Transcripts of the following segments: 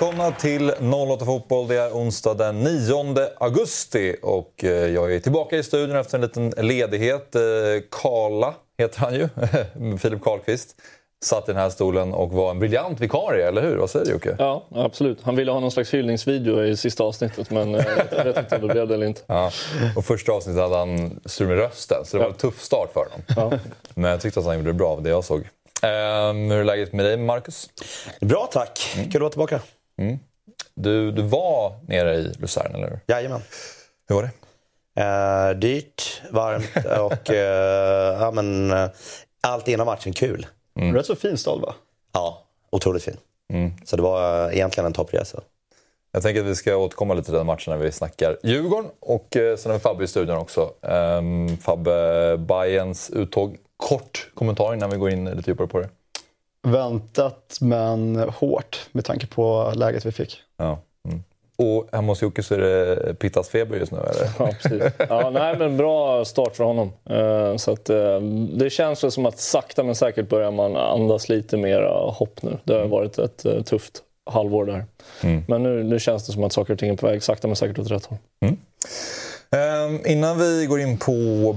välkomna till 08 Fotboll. Det är onsdag den 9 augusti och eh, jag är tillbaka i studion efter en liten ledighet. Eh, Karla heter han ju, Filip Karlqvist. Satt i den här stolen och var en briljant vikarie, eller hur? Vad säger du Jocke? Ja, absolut. Han ville ha någon slags hyllningsvideo i sista avsnittet men eh, jag vet inte om det blev det eller inte. Ja. Och första avsnittet hade han strul med rösten, så det var en tuff start för honom. Ja. Men jag tyckte att han gjorde det bra av det jag såg. Um, hur är läget med dig, Marcus? Bra tack, kul att vara tillbaka. Du, du var nere i Luzern, eller hur? Jajamän. Hur var det? Eh, dyrt, varmt och eh, ja, men, eh, allt innan matchen kul. Rätt så fin stad va? Ja, otroligt fin. Så det var eh, egentligen en toppresa. Jag tänker att vi ska återkomma lite till den matchen när vi snackar Djurgården. Och eh, sen har vi Fabbe i studion också. Um, Fabbe, Bayerns uttåg. Kort kommentar innan vi går in lite djupare på det. Väntat men hårt med tanke på läget vi fick. Ja. Mm. Och hemma hos Jocke så är det Pittas feber just nu, eller? Ja, precis. Ja, nej, men bra start för honom. Eh, Så att, eh, det känns som att sakta men säkert börjar man andas lite mer hopp nu. Det har varit ett eh, tufft halvår där. Men nu, nu känns det som att saker och ting är på väg sakta men säkert åt rätt håll. Ehm, Ehm, innan vi går in på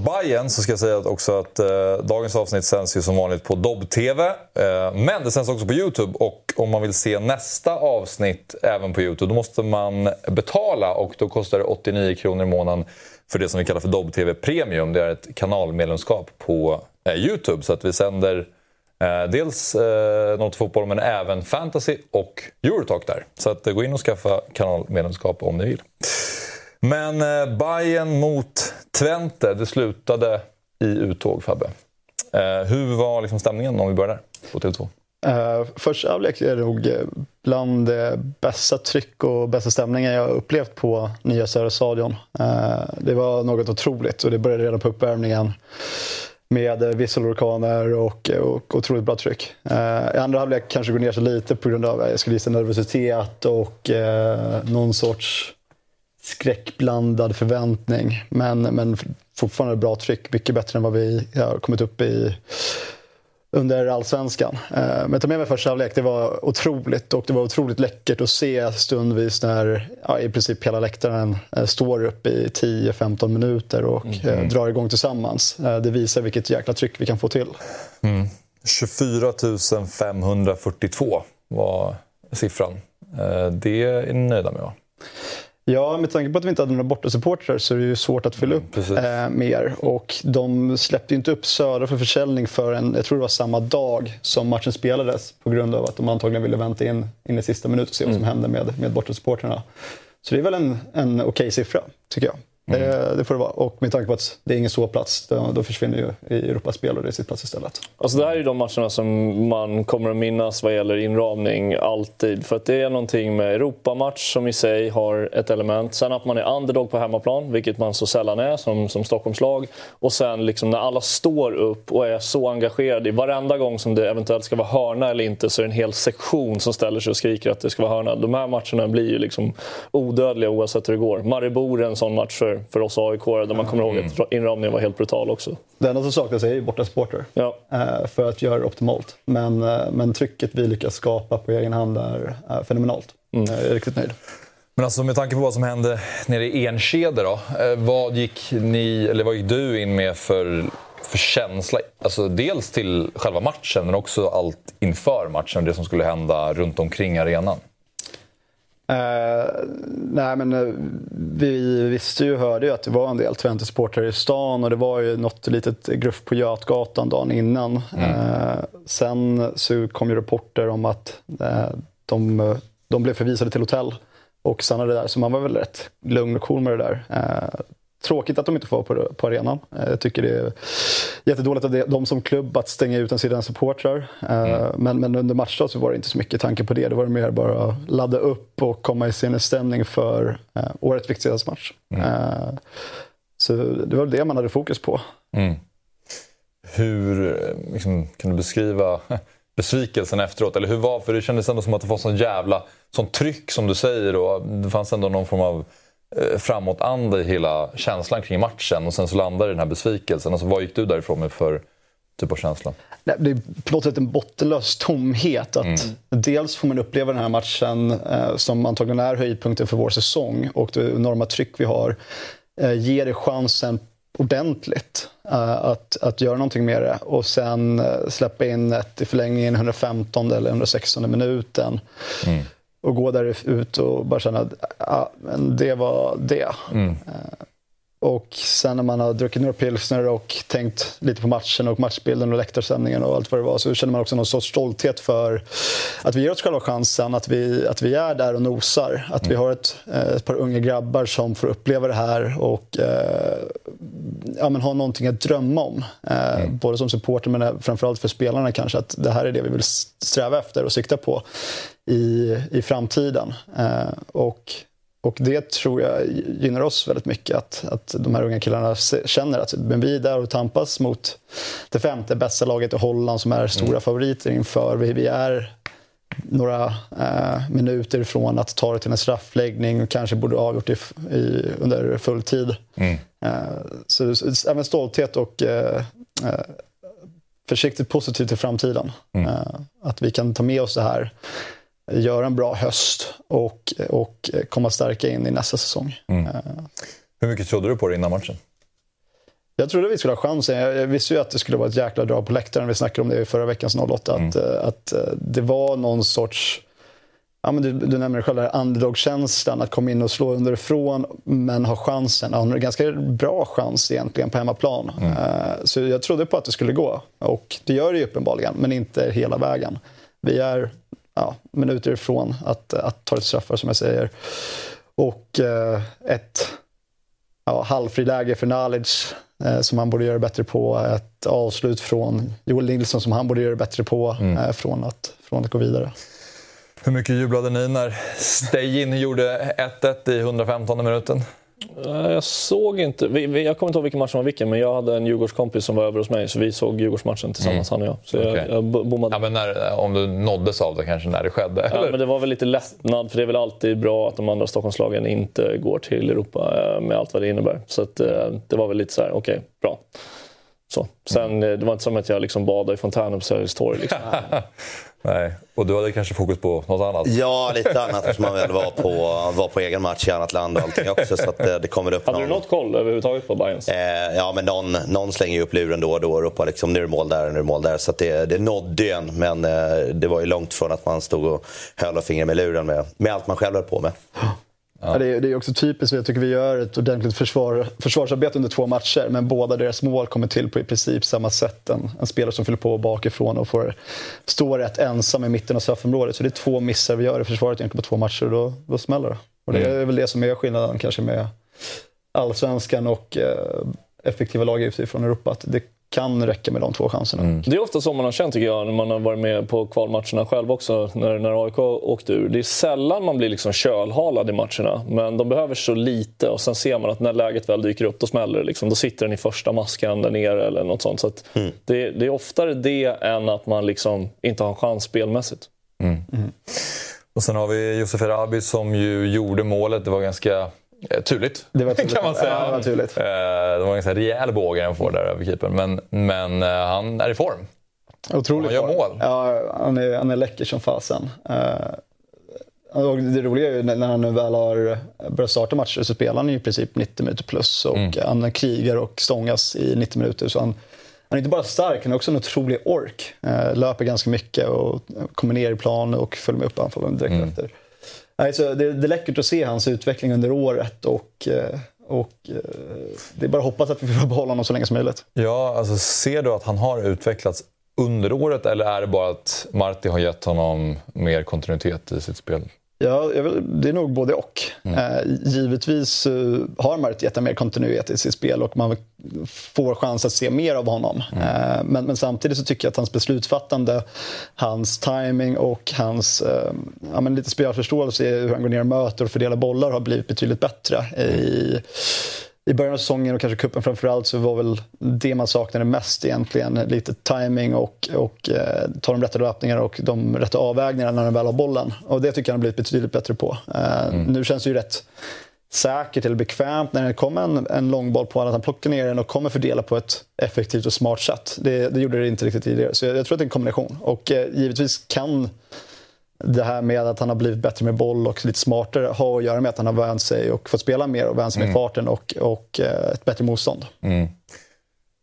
Bayern så ska jag säga också att eh, dagens avsnitt sänds ju som vanligt på Dobb-TV. Ehm, men det sänds också på Youtube och om man vill se nästa avsnitt även på Youtube då måste man betala och då kostar det 89 kronor i månaden för det som vi kallar för Dobb-TV Premium. Det är ett kanalmedlemskap på eh, Youtube så att vi sänder eh, dels eh, Något fotboll men även fantasy och Eurotalk där. Så att, gå in och skaffa kanalmedlemskap om ni vill. Men eh, Bayern mot Twente, det slutade i uttåg Fabbe. Eh, hur var liksom stämningen om vi börjar där på TV2? Uh, eh, första halvlek är nog eh, bland det bästa tryck och bästa stämningen jag upplevt på nya Södra Stadion. Uh, det var något otroligt och det började redan på uppvärmningen med visselorkaner och, och otroligt bra tryck. Uh, I andra halvlek kanske går ner sig lite på grund av jag skulle gissa nervositet och uh, någon sorts skräckblandad förväntning. Men, men fortfarande bra tryck, mycket bättre än vad vi har kommit upp i under allsvenskan. Eh, Men ta med mig första halvlek, det var otroligt och det var otroligt läckert att se stundvis när ja, i princip hela läktaren eh, står upp i 10-15 minuter och eh, drar igång tillsammans. Det visar vilket jäkla tryck vi kan få till. 24 542 var siffran. Det är ni nöjda med va? Ja, med tanke på att vi inte hade några bortasupportrar så är det ju svårt att fylla upp eh, mer. Och de släppte inte upp Södra för försäljning förrän, jag tror det var samma dag som matchen spelades. På grund av att de antagligen ville vänta in, in i sista minuten och se vad som hände med, med bortasupportrarna. Så det är väl en, en okej siffra, tycker jag. Det, det får det vara. Och med tanke på att det är ingen sovplats, då, då försvinner ju i Europaspel och det är sitt plats istället. Alltså det här är ju de matcherna som man kommer att minnas vad gäller inramning alltid. För att det är någonting med Europamatch som i sig har ett element. Sen att man är underdog på hemmaplan, vilket man så sällan är som, som Stockholmslag. Och sen liksom när alla står upp och är så engagerade i varenda gång som det eventuellt ska vara hörna eller inte så är det en hel sektion som ställer sig och skriker att det ska vara hörna. De här matcherna blir ju liksom odödliga oavsett hur det går. Maribor är en sån match för, för oss aik där man kommer ihåg att inramningen var helt brutal också. Det enda som saknas är ju bortasupportrar. Ja. eh, för att göra det optimalt. Men, eh, men trycket vi lyckas skapa på egen hand är, fenomenalt. Jag är riktigt nöjd. Men alltså med tanke på vad som hände nere i Enskede då. Eh, vad gick ni, eller vad gick du in med för, för känsla? Alltså dels till själva matchen men också allt inför matchen. Det som skulle hända runt omkring arenan. Eh, nej men eh, vi visste ju, hörde ju att det var en del Twente-supportrar i stan och det var ju något litet gruff på Götgatan dagen innan. Eh, sen så kom ju rapporter om att eh, de, de blev förvisade till hotell och stannade där. Så man var väl rätt lugn och cool med det där. Tråkigt att de inte får vara på, på arenan. Eh, Jag tycker det är jättedåligt av dem som klubb att stänga ut en sida supportrar. Eh, Men, men under matchdag så var det inte så mycket tanke på det. Det var mer bara att ladda upp och komma i sinnesstämning för eh, årets viktigaste match. Eh, Så det var det man hade fokus på. Hur eh, liksom, kan du beskriva besvikelsen efteråt? Eller hur var För det kändes ändå som att det var sån jävla sån tryck som du säger. Och det fanns ändå någon form av framåtanda i hela känslan kring matchen. Och sen så landade den här besvikelsen. Alltså, vad gick du därifrån med för typ av känsla? Det är på något sätt en bottenlös tomhet. Att mm. Dels får man uppleva den här matchen eh, som antagligen är höjdpunkten för vår säsong och det enorma tryck vi har eh, ger det chansen ordentligt uh, att, att göra någonting med det och sen uh, släppa in ett i förlängningen 115 eller 116 minuten. Mm. Och gå där ut och bara känna att ja, men det var det. Mm. Och sen när man har druckit några pilsner och tänkt lite på matchen och matchbilden och läktarsändningen och allt vad det var så känner man också någon sorts stolthet för att vi ger oss själva chansen, att vi, att vi är där och nosar. Att vi mm. har ett, eh, ett par unga grabbar som får uppleva det här och eh, ja, men har någonting att drömma om. Eh, mm. Både som supporter men framförallt för spelarna kanske, att det här är det vi vill sträva efter och sikta på i, i framtiden. Eh, och och det tror jag gynnar oss väldigt mycket. Att, att de här unga killarna känner att men vi är där och tampas mot det femte bästa laget i Holland som är stora mm. favoriter inför. Vi, vi är några eh, minuter ifrån att ta det till en straffläggning och kanske borde ha avgjort det i, under full tid. Mm. Eh, så även stolthet och eh, eh, försiktigt positivt till framtiden. Mm. Eh, att vi kan ta med oss det här göra en bra höst och, och komma starka in i nästa säsong. Mm. Eh. Hur mycket trodde du på det innan matchen? Jag trodde vi skulle ha chansen. Jag visste ju att det skulle vara ett jäkla drag på läktaren. Vi snackade om det i förra veckans 08. Mm. Att, eh, att eh, det var någon sorts... Ja, men du, du nämner det själv, underdog-känslan. Att komma in och slå underifrån, men ha chansen. Ja, en ganska bra chans egentligen på hemmaplan. Mm. Så jag trodde på att det skulle gå. Och det gör det ju uppenbarligen, men inte hela vägen. Vi är ja, minuter ifrån att, att ta ett straffar som jag säger. Och eh, ett ja, halvfriläge för Nalic eh, som han borde göra bättre på. Ett avslut från Joel Nilsson som han borde göra bättre på mm. eh, från, att, från att gå vidare. Hur mycket jublade ni när Stejin gjorde 1-1 i 115 minuten? Eh, jag såg inte. Vi, vi, jag kommer inte ihåg vilken match som var vilken, men jag hade en Djurgårdskompis som var över hos mig, så vi såg Djurgårdsmatchen tillsammans, mm. han och jag. Så okay. jag, jag bommade. Ja, men när, om du nåddes av det kanske när det skedde? Ja, men det var väl lite lättnad, för det är väl alltid bra att de andra Stockholmslagen inte går till Europa eh, med allt vad det innebär. Så att, eh, det var väl lite så här, okej, okay, bra. Så. Sen, mm. Det var inte som att jag liksom badade i fontänen på Sergels torg. Liksom. Nej, och du hade kanske fokus på något annat? Ja, lite annat eftersom man väl var på, var på egen match i annat land och allting också. Så att det, det kommer upp hade någon... du något koll överhuvudtaget på Bayerns? Eh, ja, men någon, någon slänger ju upp luren då och då och ropar liksom nu är det mål där, nu är det mål där. Så det, det nådde ju en, men eh, det var ju långt från att man stod och höll och fingrar med luren med, med allt man själv höll på med. Ja. Det, är, det är också typiskt, jag tycker vi gör ett ordentligt försvar, försvarsarbete under två matcher men båda deras mål kommer till på i princip samma sätt. En, en spelare som fyller på bakifrån och får stå rätt ensam i mitten av straffområdet. Så det är två missar vi gör i försvaret egentligen på två matcher och då, då smäller det. Och det är mm. väl det som är skillnaden kanske med allsvenskan och eh, effektiva lag utifrån Europa. Att det kan räcka med de två chanserna. Mm. Det är ofta så man har känt tycker jag, när man har varit med på kvalmatcherna själv också, när, när AIK åkte ur. Det är sällan man blir liksom kölhalad i matcherna, men de behöver så lite och sen ser man att när läget väl dyker upp, då smäller det. Liksom. Då sitter den i första maskan där nere eller något sånt. Så mm. det, det, är oftare det än att man liksom inte har en chans spelmässigt. Mm. mm. Och sen har vi Josef Erabi som ju gjorde målet. Det var ganska turligt, det var turligt. kan man säga. Ja, det, var turligt. Eh, det var en ganska rejäl båge han får där över keepern. Men, men eh, han är i form. Otroligt Han gör form. mål. Ja, han är, han är läcker som fasen. det roliga är ju när han nu väl har börjat starta matcher så spelar han i princip 90 minuter plus. Och mm. Han krigar och stångas i 90 minuter. Så han, han är inte bara stark, han har också en otrolig ork. löper ganska mycket och kommer ner i plan och följer med upp anfallen direkt mm. efter. Alltså, det, det är läckert att se hans utveckling under året och, eh, och eh, det är bara att hoppas att vi får behålla honom så länge som möjligt. Ja, alltså ser du att han har utvecklats under året eller är det bara att Marti har gett honom mer kontinuitet i sitt spel? Ja, det är nog både och. Mm. Eh, givetvis eh, har Marit gett mer kontinuitet i sitt spel och man får chans att se mer av honom. Mm. Eh, men, men, samtidigt så tycker jag att hans beslutsfattande, hans timing och hans eh, ja, lite spelförståelse i hur han går ner och möter och fördelar bollar har blivit betydligt bättre. I, i början av säsongen och kanske kuppen framförallt så var väl det man saknade mest egentligen lite timing och, och eh, ta de rätta löpningarna och de rätta avvägningarna när han väl har bollen. Och det tycker jag han har blivit betydligt bättre på. Eh, mm. Nu känns det ju rätt säkert eller bekvämt när det kommer en, en långboll på honom, att han plockar ner den och kommer fördela på ett effektivt och smart sätt. Det, det gjorde det inte riktigt tidigare. Så jag, jag tror att det är en kombination. Och eh, givetvis kan det här med att han har blivit bättre med boll och lite smartare ha att göra med att han har vänt sig och fått spela mer och vänt sig med mm. farten och, och eh, ett bättre motstånd. Mm.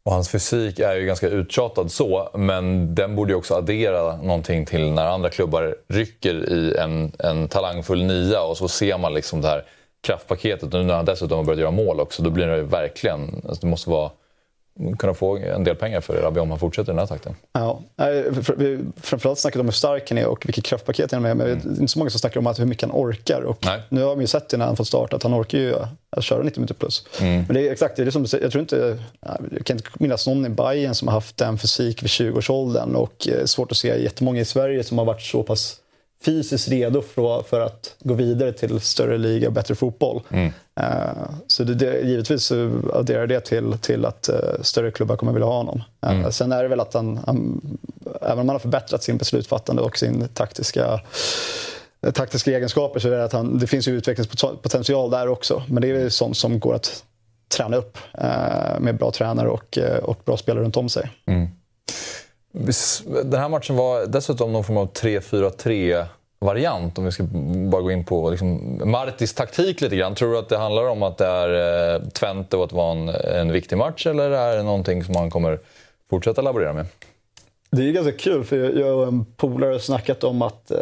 Och hans fysik är ju ganska uttjatad så, men den borde ju också addera någonting till när andra klubbar rycker i en, en talangfull nia och så ser man liksom det här kraftpaketet. Nu när han dessutom har börjat göra mål också, då blir det verkligen... Alltså det måste vara kunna få en del pengar för Erabi om han fortsätter i den här takten. Ja, vi framförallt snackat om hur stark han är och vilket kraftpaket han är med. Men mm. det är inte så många som snackar om hur mycket han orkar. Och nu har vi ju sett det när han fått starta att han orkar ju att köra 90 minuter plus. Mm. Men det är exakt, det är som jag tror inte, jag kan inte minnas någon i Bayern som har haft den fysik vid 20-årsåldern och eh, svårt att se jättemånga i Sverige som har varit så pass fysiskt redo för, för att gå vidare till större liga och bättre fotboll. Mm. Uh, så det, det, givetvis adderar det till, till att uh, större klubbar kommer vilja ha honom. Uh, mm. Sen är det väl att han, han, även om han har förbättrat sin beslutsfattande och sin taktiska taktiska egenskaper så är det att han, det finns ju utvecklingspotential där också. Men det är sånt som går att träna upp med bra tränare och, och bra spelare runt om sig. Mm. Den här matchen var dessutom någon form av 3-4-3 variant om vi ska bara gå in på liksom, Martis taktik lite grann. Tror du att det handlar om att det är eh, Twente och att det var en, en viktig match eller är det någonting som man kommer fortsätta laborera med? Det är ganska kul för jag och en polare har snackat om att eh,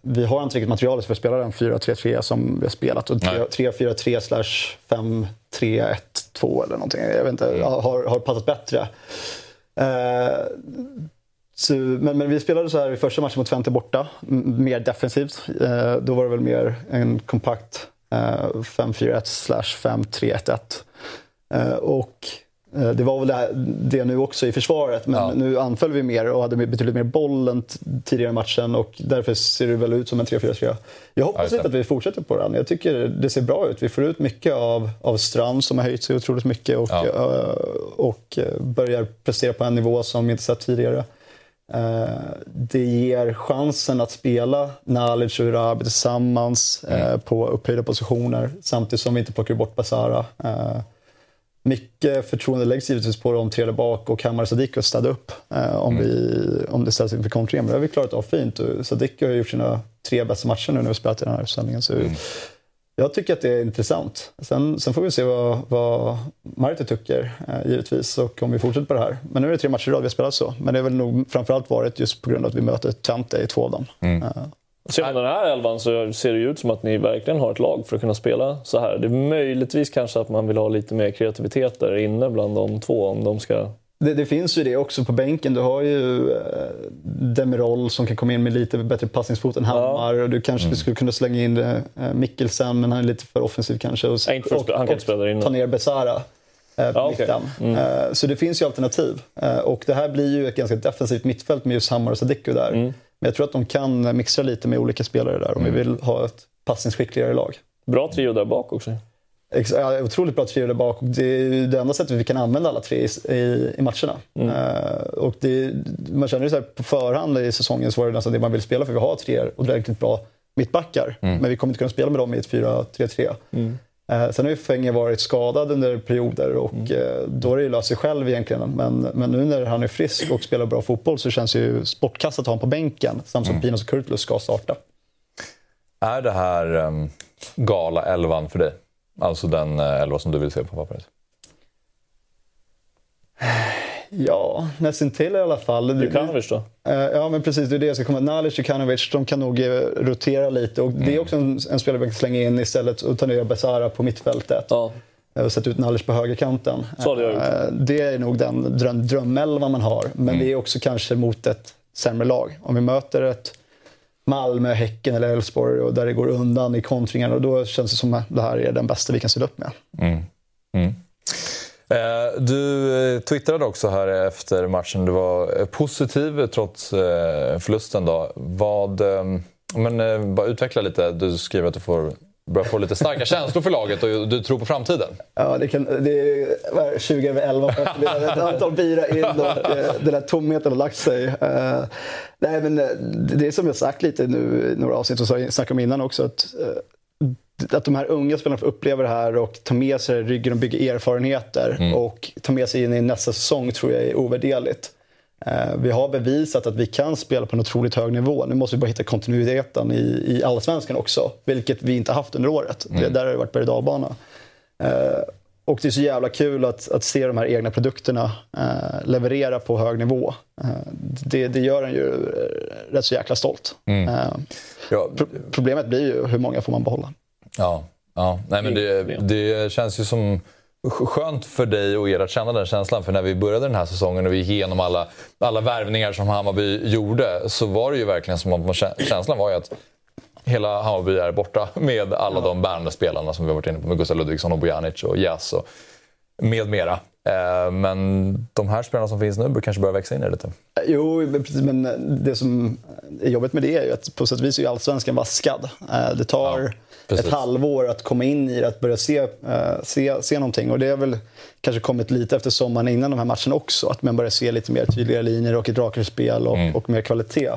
vi har inte riktigt materialet för att spela den 4-3-3 som vi har spelat. Och 3-4-3 slash 5-3-1-2 eller någonting. Jag vet inte, mm. har, har passat bättre. Eh, så, men, men, vi spelade så här i första matchen mot Twente borta, mer defensivt. Eh, då var det väl mer en kompakt eh, 5-4-1 slash 5-3-1-1. Eh, och eh, det var väl det, det, nu också i försvaret, men ja. nu anföll vi mer och hade betydligt mer boll än tidigare i matchen och därför ser det väl ut som en 3-4-3. Jag hoppas inte att vi fortsätter på den. Jag tycker det ser bra ut. Vi får ut mycket av, av Strand som har höjt sig otroligt mycket och, ja. Eh, och börjar prestera på en nivå som vi inte sett tidigare. Eh, det ger chansen att spela Nalic och Urabi tillsammans mm. Eh, på upphöjda positioner samtidigt som vi inte plockar bort Basara. Eh, mycket förtroende läggs givetvis på de tre där bak och Kamara Sadiq att städa upp om, mm. vi, om det ställs inför kontringar. Men det har vi klarat av fint. Sadiq har gjort sina tre bästa matcher nu när vi spelat i den här sändningen. Så mm. Jag tycker att det är intressant. Sen, sen får vi se vad, vad Marti tycker, eh, givetvis, och om vi fortsätter på det här. Men nu är det tre matcher i rad vi har spelat så. Men det har väl nog framförallt varit just på grund av att vi möter Twente i två av dem. Mm. Uh. Ser man den här elvan så ser det ut som att ni verkligen har ett lag för att kunna spela så här. Det är möjligtvis kanske att man vill ha lite mer kreativitet där inne bland de två om de ska det, det, finns ju det också på bänken. Du har ju eh, Demirol som kan komma in med lite bättre passningsfot än Hammar. Ja. Och du kanske mm. skulle kunna slänga in eh, Mikkelsen, men han är lite för offensiv kanske. Och, och, han kan inte spela in. ta ner Besara. Eh, ja, okay. mm. så det finns ju alternativ. Och det här blir ju ett ganska defensivt mittfält med just Hammar och Sadiku där. Mm. Men jag tror att de kan mixa lite med olika spelare där om vi mm. vill ha ett passningsskickligare lag. Bra trio där bak också. Ja, otroligt bra trio där bak. Det är det enda sättet vi kan använda alla tre i, i, matcherna. Mm. Uh, och det, man känner ju så här, på förhand i säsongen så var det nästan det man ville spela för vi har tre ordentligt bra mittbackar. Mm. Men vi kommer inte kunna spela med dem i ett 4-3-3. Mm. Uh, sen har ju Fenger varit skadad under perioder och uh, då har det ju löst sig själv egentligen. Men, men nu när han är frisk och spelar bra fotboll så känns det ju sportkast att ha honom på bänken. Samtidigt som mm. Pinos och Kurtulus ska starta. Är det här um, gala elvan för dig? Alltså den eh, elva som du vill se på pappret? Ja, nästintill i alla fall. Djukanovic då? Eh, ja, men precis. Det är det jag ska komma Nalic, Djukanovic, de kan nog eh, rotera lite. Och mm. Det är mm. också en, en spelare vi kan slänga in istället och ta ner Besara på mittfältet. Ja. Och sätta ut Nalic på högerkanten. Så hade jag gjort. Det är nog den dröm, drömelvan man har. Men mm. det är också kanske mot ett sämre lag. Om vi möter ett Malmö, Häcken eller Elfsborg och där det går undan i kontringarna. då känns det som att det här är den bästa vi kan ställa upp med. Mm. Mm. Eh, du eh, twittrade också här efter matchen. Du var eh, positiv trots förlusten. Då. Vad, men, bara utveckla lite. Du skriver att du får börjar få lite starka känslor för laget och du tror på framtiden. Ja, det, kan, det är 20 över 11 ett antal bira in och den där tomheten har lagt sig. Uh, nej, men det är som jag sagt lite nu i några avsnitt och snackade om innan också. att uh, att de här unga spelarna får uppleva det här och ta med sig ryggen och bygga erfarenheter Mm. och ta med sig in i nästa säsong tror jag är ovärderligt. Eh, Vi har bevisat att vi kan spela på en otroligt hög nivå. Nu måste vi bara hitta kontinuiteten i, i allsvenskan också, vilket vi inte haft under året. Det, där har det varit berg och. Eh, Och det är så jävla kul att, att se de här egna produkterna eh, leverera på hög nivå. Eh, det, det gör en ju eh, rätt så jäkla stolt. Eh, Ja, pro- problemet blir ju hur många får man behålla. Ja, ja. Nej, men det, det känns ju som skönt för dig och er att känna den känslan. För när vi började den här säsongen och vi gick igenom alla, alla värvningar som Hammarby gjorde så var det ju verkligen som att känslan var ju att hela Hammarby är borta med alla de bärande spelarna som vi har varit inne på med Gustav Ludvigsson och Bojanic och Jas och med mera. Eh, Men de här spelarna som finns nu bör kanske börja växa in i det lite. Jo, men precis, men det som är jobbigt med det är ju att på sätt och vis är ju allsvenskan vaskad. Eh, Det tar Ja, precis. ett halvår att komma in i det, att börja se, eh, se, se någonting. Och det har väl kanske kommit lite efter sommaren innan de här matcherna också. Att man börjar se lite mer tydliga linjer och ett rakare spel och, Mm. och mer kvalitet.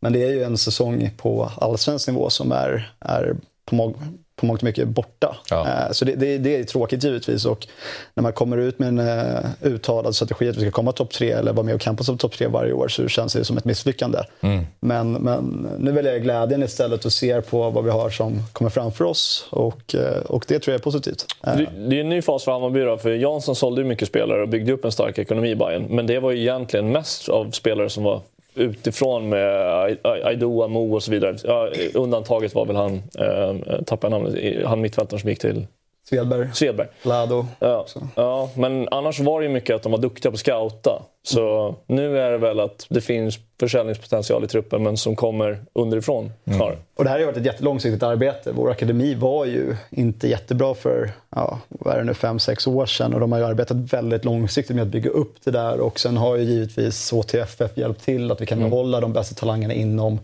Men det är ju en säsong på allsvensk nivå som är, är på, på mångt och mycket borta. Ja. Eh, Så det, det, det är tråkigt givetvis. Och när man kommer ut med en uh, uttalad strategi att vi ska komma topp tre eller vara med och campa som topp tre varje år så känns det som ett misslyckande. Mm. Men, men nu väljer jag glädjen istället och ser på vad vi har som kommer framför oss. Och, eh, och det tror jag är positivt. Eh, Det, det är en ny fas för Hammarby då, för Jansson sålde ju mycket spelare och byggde upp en stark ekonomi i Bayern. Men det var ju egentligen mest av spelare som var utifrån med Aidoa, Mo och så vidare. Ja, undantaget var väl han, eh, eh tappade jag namnet, han mittfältaren som gick till Svedberg, Svedberg. Lado. Ja, ja, men annars var det ju mycket att de var duktiga på att scouta. Så nu är det väl att det finns försäljningspotential i truppen, men som kommer underifrån snarare. Och det här har ju varit ett jättelångsiktigt arbete. Vår akademi var ju inte jättebra för, ja, vad är det nu, fem, sex år sedan. Och de har ju arbetat väldigt långsiktigt med att bygga upp det där. Och sen har ju givetvis HTFF hjälpt till att vi kan behålla de bästa talangerna inom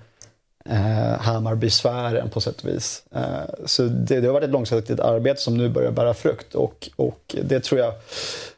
eh, Hammarby-sfären på sätt och vis. Eh, så det, det har varit ett långsiktigt arbete som nu börjar bära frukt. Och, och det tror jag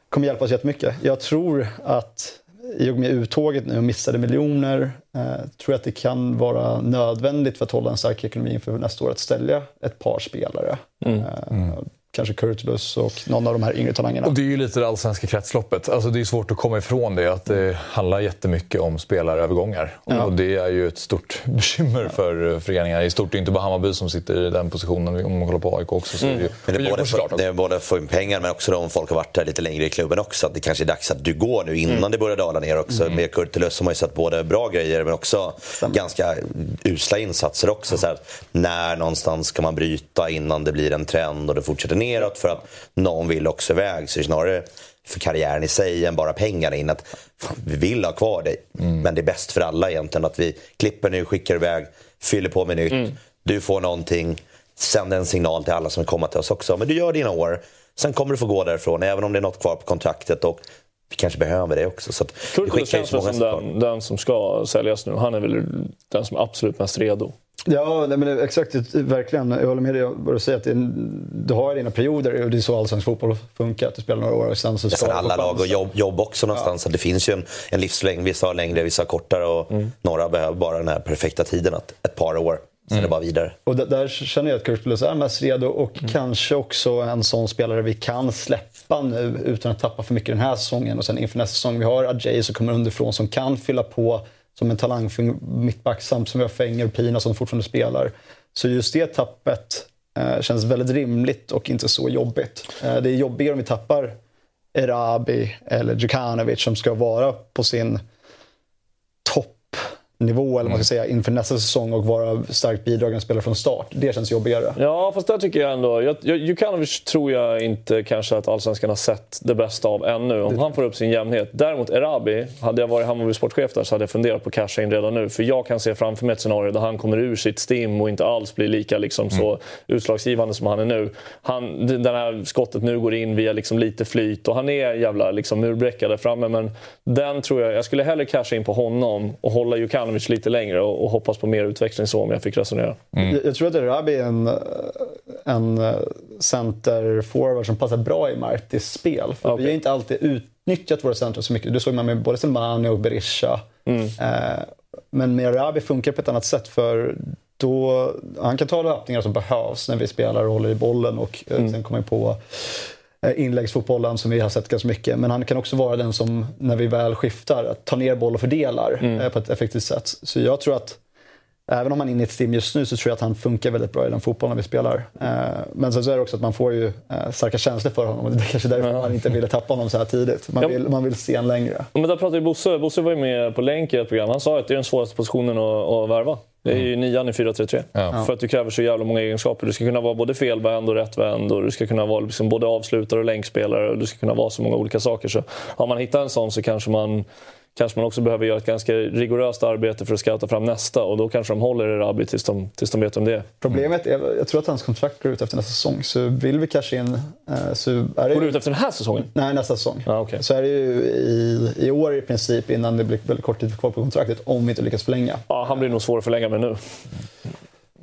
kommer hjälpa oss jättemycket. Jag tror att i och med uttåget nu och missade miljoner eh, tror jag att det kan vara nödvändigt för att hålla en stark ekonomi inför nästa år att ställa ett par spelare. Mm. Eh, Kanske Kurtulus och någon av de här yngre talangerna. Och det är ju lite det allsvenska kretsloppet. Alltså det är svårt att komma ifrån det. Att det handlar jättemycket om spelarövergångar. Och det är ju ett stort bekymmer för eh, föreningar i stort. Det är inte bara Hammarby som sitter i den positionen. Om man kollar på AIK också så är det ju... Men det är, både för, det är både för in pengar men också om folk har varit där lite längre i klubben också. Att det kanske är dags att du går nu innan det börjar dala ner också. Med Kurtulus som har ju sett både bra grejer men också ganska usla insatser också. Så här, när någonstans ska man bryta innan det blir en trend och det fortsätter neråt för att någon vill också iväg. Så det är snarare för karriären i sig än bara pengarna in. Att, fan, vi vill ha kvar dig, men det är bäst för alla egentligen att vi klipper nu, skickar iväg, fyller på med nytt. Du får någonting, sänder en signal till alla som vill komma till oss också. Men du gör dina år, sen kommer du få gå därifrån även om det är något kvar på kontraktet. Och vi kanske behöver det också. Så att ju känns som som den, den som ska säljas nu. Han är väl den som är absolut mest redo. Ja, nej, men exakt. Verkligen. Jag håller med dig vad du säger. Att är, du har dina perioder och det är så allsvensk fotboll funkar. Att du spelar några år och sen så ska få alla lag och jobb, jobb också någonstans. Så det finns ju en, en livslängd. Vissa har längre, vissa har kortare. Och Några behöver bara den här perfekta tiden, att ett par år. Sen är det bara vidare. Och där, där känner jag att Kurtulus är mest redo och kanske också en sån spelare vi kan släppa nu utan att tappa för mycket den här säsongen. Och sen inför nästa säsong, vi har Adjei som kommer underifrån som kan fylla på som en talangfull mittback samt som vi har Fenger och Pina som fortfarande spelar. Så just det tappet eh, känns väldigt rimligt och inte så jobbigt. Eh, det är jobbigare om vi tappar Erabi eller Djukanovic som ska vara på sin topp toppnivå eller man ska säga inför nästa säsong och vara starkt bidragande spelare från start. Det känns jobbigare. Ja, fast där tycker jag ändå... Jag, jag, Jukanovic tror jag inte kanske att Allsvenskan har sett det bästa av ännu. Om han får upp sin jämnhet. Däremot Erabi, hade jag varit Hammarby sportchef där så hade jag funderat på casha in redan nu. För jag kan se framför mig ett scenario där han kommer ur sitt stim och inte alls blir lika liksom, så utslagsgivande som han är nu. Han, det det här skottet nu går in via liksom, lite flyt och han är jävla liksom, murbräcka där framme. Men den tror jag... Jag skulle hellre casha in på honom och hålla Jukanovic lite längre och, och hoppas på mer utväxling så om jag fick resonera. Jag, jag tror att Erabi är en, en eh, center-forward som passar bra i Martis spel. För Okej. Vi har inte alltid utnyttjat våra center så mycket. Det såg man med både Selmani och Berisha. Mm. Eh, men med Erabi funkar det på ett annat sätt för då, han kan ta löpningar som behövs när vi spelar och håller i bollen och eh, mm. sen kommer på eh, inläggsfotbollen som vi har sett ganska mycket. Men han kan också vara den som, när vi väl skiftar, tar ner boll och fördelar mm. på ett effektivt sätt. Så jag tror att Även om han är inne i ett team just nu så tror jag att han funkar väldigt bra i den fotbollen vi spelar. Eh, men sen så är det också att man får ju eh, starka känslor för honom och det är kanske därför ja. man inte ville tappa honom så här tidigt. Man, vill, man vill se honom längre. Men där pratade ju Bosse. Bosse var ju med på länk i ett program. Han sa att det är den svåraste positionen att, att värva. Det är ju mm. nian i 4-3-3. Ja. För att du kräver så jävla många egenskaper. Du ska kunna vara både felvänd och rättvänd. Och du ska kunna vara liksom både avslutare och länkspelare. Och du ska kunna vara så många olika saker. Så har man hittat en sån så kanske man kanske man också behöver göra ett ganska rigoröst arbete för att scouta fram nästa och då kanske de håller i Rabi tills de, tills de vet om det är. Problemet är, jag tror att hans kontrakt går ut efter nästa säsong, så vill vi casha in... Eh, så är det går det ut efter den här säsongen? Nej, nästa säsong. Ah, okay. Så är det ju i, i år i princip innan det blir väldigt kort tid kvar på kontraktet, om vi inte lyckas förlänga. Ja, han blir nog svår att förlänga med nu.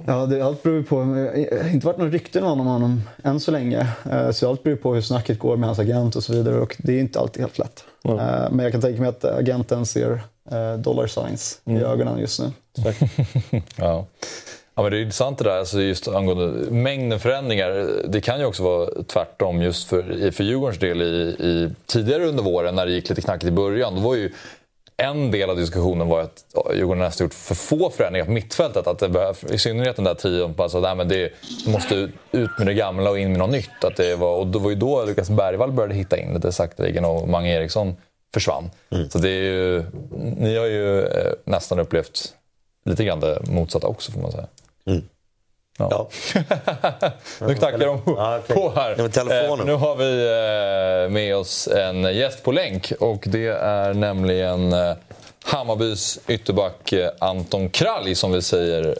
Ja, det, allt beror på. Det har inte varit några rykten om honom än så länge. Eh, så allt beror på hur snacket går med hans agent och så vidare. Och det är inte alltid helt lätt. Mm. Men jag kan tänka mig att agenten ser eh, dollar signs mm. i ögonen just nu. ja. Ja, men det är intressant det där, alltså just angående mängden förändringar. Det kan ju också vara tvärtom just för, för Djurgårdens del i, i, tidigare under våren när det gick lite knackigt i början. Då var ju en del av diskussionen var att Djurgården nästan gjort för få förändringar på mittfältet. Att det behöver, I synnerhet den där trion på alltså, det måste ut med det gamla och in med något nytt. Att det var, och det var ju då Lukas Bergvall började hitta in lite sakteligen och Mange Eriksson försvann. Mm. Så det är ju, ni har ju eh, nästan upplevt lite grann det motsatta också får man säga. Mm. Ja. nu knackar de på här. Eh, nu har vi eh, med oss en gäst på länk och det är nämligen eh, Hammarbys ytterback Anton Kralj som vi säger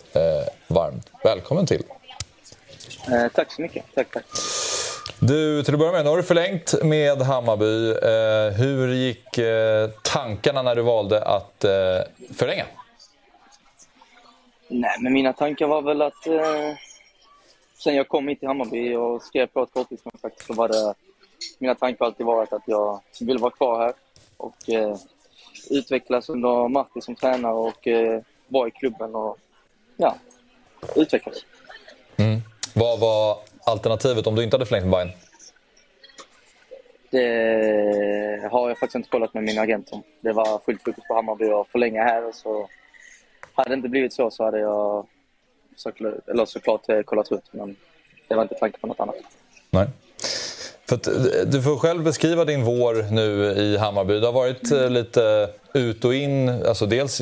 varmt välkommen till. Tack så mycket. Tack, tack. Du, till att börja med, nu har du förlängt med Hammarby. Hur gick tankarna när du valde att förlänga? Nej, men mina tankar var väl att eh, sen jag kom hit till Hammarby och skrev på ett korttidskontrakt så var det mina tankar alltid varit att jag vill vara kvar här och eh, utvecklas under Martin som tränare och eh, vara i klubben och ja, utvecklas. Mm. Vad var alternativet om du inte hade förlängt med Bayern? Det har jag faktiskt inte kollat med min agent om. Det var fullt fokus på Hammarby och förlänga här och så hade det inte blivit så så hade jag såklart, eller såklart eh, kollat ut, men det var inte tanke på något annat. Nej. För eh, du får själv beskriva din vår nu i Hammarby. Det har varit mm. lite ut och in. Alltså dels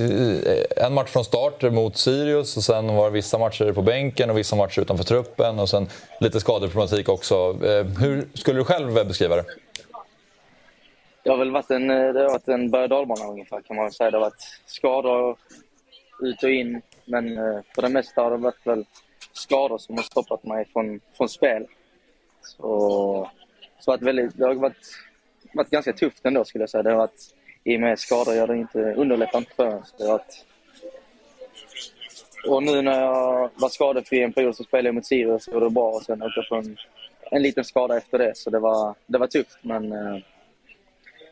en match från start mot Sirius och sen var det vissa matcher på bänken och vissa matcher utanför truppen och sen lite skadeproblematik också. Hur skulle du själv beskriva det? Det har väl varit en, det har varit en berg ungefär kan man säga. Det har varit skador ut och in. Men eh, för det mesta har det varit väl skador som har stoppat mig från, från spel. Så, så att väldigt, det har varit, varit ganska tufft ändå skulle jag säga. Det har varit, I och med skador gör det inte, underlättar inte för mig. Det har varit, och nu när jag var skadefri en period så spelade jag mot Sirius och det var bra och sen åkte jag på en, en liten skada efter det. Så det var, det var tufft men eh,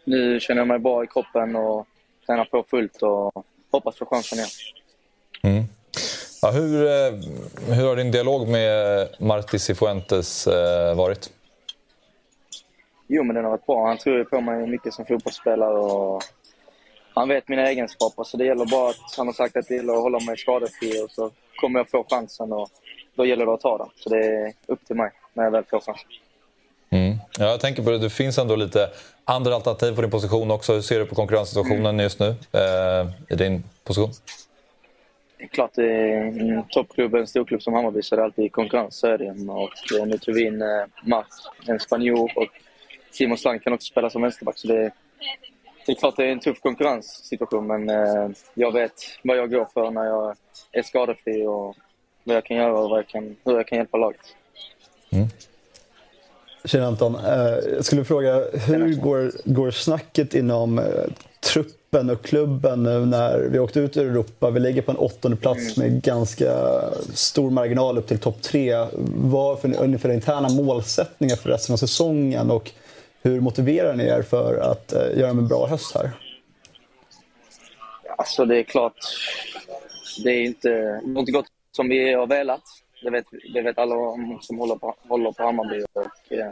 nu känner jag mig bra i kroppen och tränar på fullt och hoppas få chansen igen. Mm. Ja, hur, eh, hur har din dialog med Marti Cifuentes eh, varit? Jo, men den har varit bra. Han tror på mig mycket som fotbollsspelare och han vet mina egenskaper. Så det gäller bara att han har sagt att det gäller att hålla mig skadefri och så kommer jag få chansen och då gäller det att ta den. Så det är upp till mig när jag väl får chansen. Mm. Ja, jag tänker på det, det finns ändå lite andra alternativ på din position också. Hur ser du på konkurrenssituationen mm. just nu eh, i din position? Det är klart, en toppklubb, en storklubb som Hammarby så är det alltid konkurrens. Så är det. Och nu tog vi in eh, Mark, en spanjor och Simon Slang kan också spela som vänsterback. Så det, det är klart det är en tuff konkurrenssituation men eh, jag vet vad jag går för när jag är skadefri och vad jag kan göra och vad jag kan, hur jag kan hjälpa laget. Mm. Tjena Anton. Eh, jag skulle fråga, hur går, går snacket inom eh, truppen och klubben nu när vi åkte ut i Europa? Vi ligger på en åttonde plats mm. med ganska stor marginal upp till topp tre. Vad för ungefär interna målsättningar för resten av säsongen och hur motiverar ni er för att eh, göra en bra höst här? Alltså det är klart, det är inte, inte gått som vi har velat. Det vet, det vet alla som håller på, håller på Hammarby. Och, eh,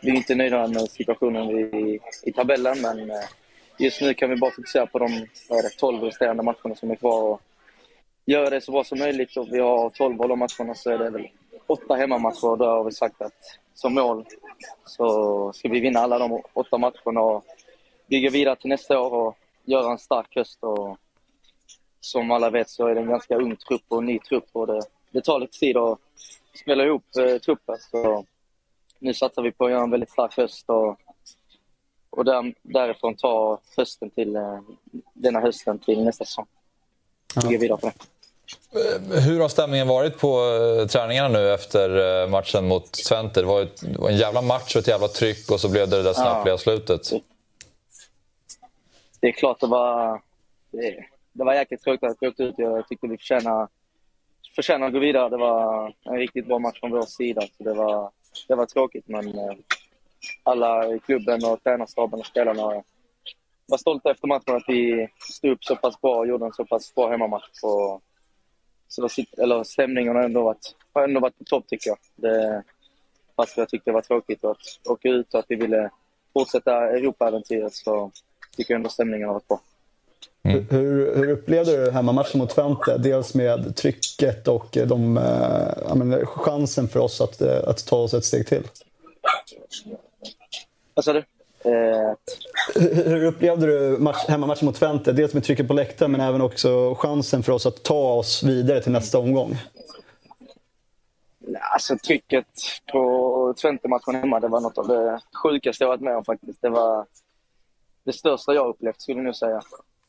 vi är inte nöjda med situationen i, i tabellen, men eh, just nu kan vi bara fokusera på de det, 12 resterande matcherna som är kvar och göra det så bra som möjligt. Och vi har 12 av de matcherna så är det väl åtta hemmamatcher och då har vi sagt att som mål så ska vi vinna alla de åtta matcherna och bygga vidare till nästa år och göra en stark höst. Och som alla vet så är det en ganska ung trupp och ny trupp och det, det tar lite tid att spela ihop eh, truppen. Så nu satsar vi på att göra en väldigt stark höst och, och där, därifrån ta hösten till, eh, denna hösten till nästa säsong. Bygga vidare på det. Eh, hur har stämningen varit på uh, träningarna nu efter uh, matchen mot Twente? Det var, ett, det var en jävla match och ett jävla tryck och så blev det det där snabbliga ja. slutet. Det är klart det var... Det, det var jäkligt tråkigt att vi åkte ut. Jag tyckte vi förtjänade, förtjänar att gå vidare. Det var en riktigt bra match från vår sida. Så det, var, det var tråkigt, men eh, alla i klubben och tränarstaben och spelarna var stolta efter matchen att vi stod upp så pass bra och gjorde en så pass bra hemmamatch. Och, så då, eller stämningen har ändå varit, har ändå varit på topp tycker jag. Det, fast jag tyckte det var tråkigt att åka ut och att vi ville fortsätta Europaäventyret så tycker jag ändå stämningen har varit bra. Mm. Hur, hur upplevde du hemmamatchen mot Twente? Dels med trycket och de, äh, menar, chansen för oss att, äh, att ta oss ett steg till. Vad sa du? Eh... Hur upplevde du match, hemmamatchen mot Twente? Dels med trycket på läktaren men även också chansen för oss att ta oss vidare till nästa omgång. Alltså trycket på Twente-matchen hemma, det var något av det sjukaste jag varit med om faktiskt. Det var det största jag upplevt skulle jag nu säga.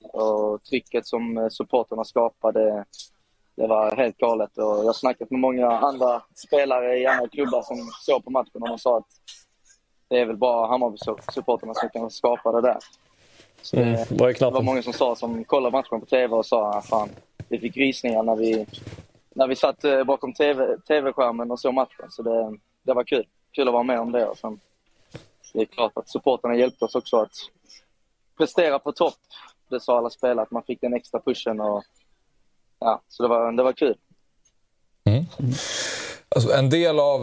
Och trycket som supporterna skapade, det var helt galet. Och jag har snackat med många andra spelare i andra klubbar som såg på matchen och de sa att det är väl bara Hammarby-supportrarna som kan skapa det där. Så mm, det, det, var många som sa, som kollade matchen på TV och sa att fan, vi fick rysningar när vi, när vi satt eh, bakom TV, TV-skärmen och såg matchen. Så det, det var kul. Kul att vara med om det. Och sen, det är klart att supporterna hjälpte oss också att prestera på topp. Det sa alla spelare, att man fick den extra pushen. Och, ja, så det var, det var kul. Mm. Alltså, en del av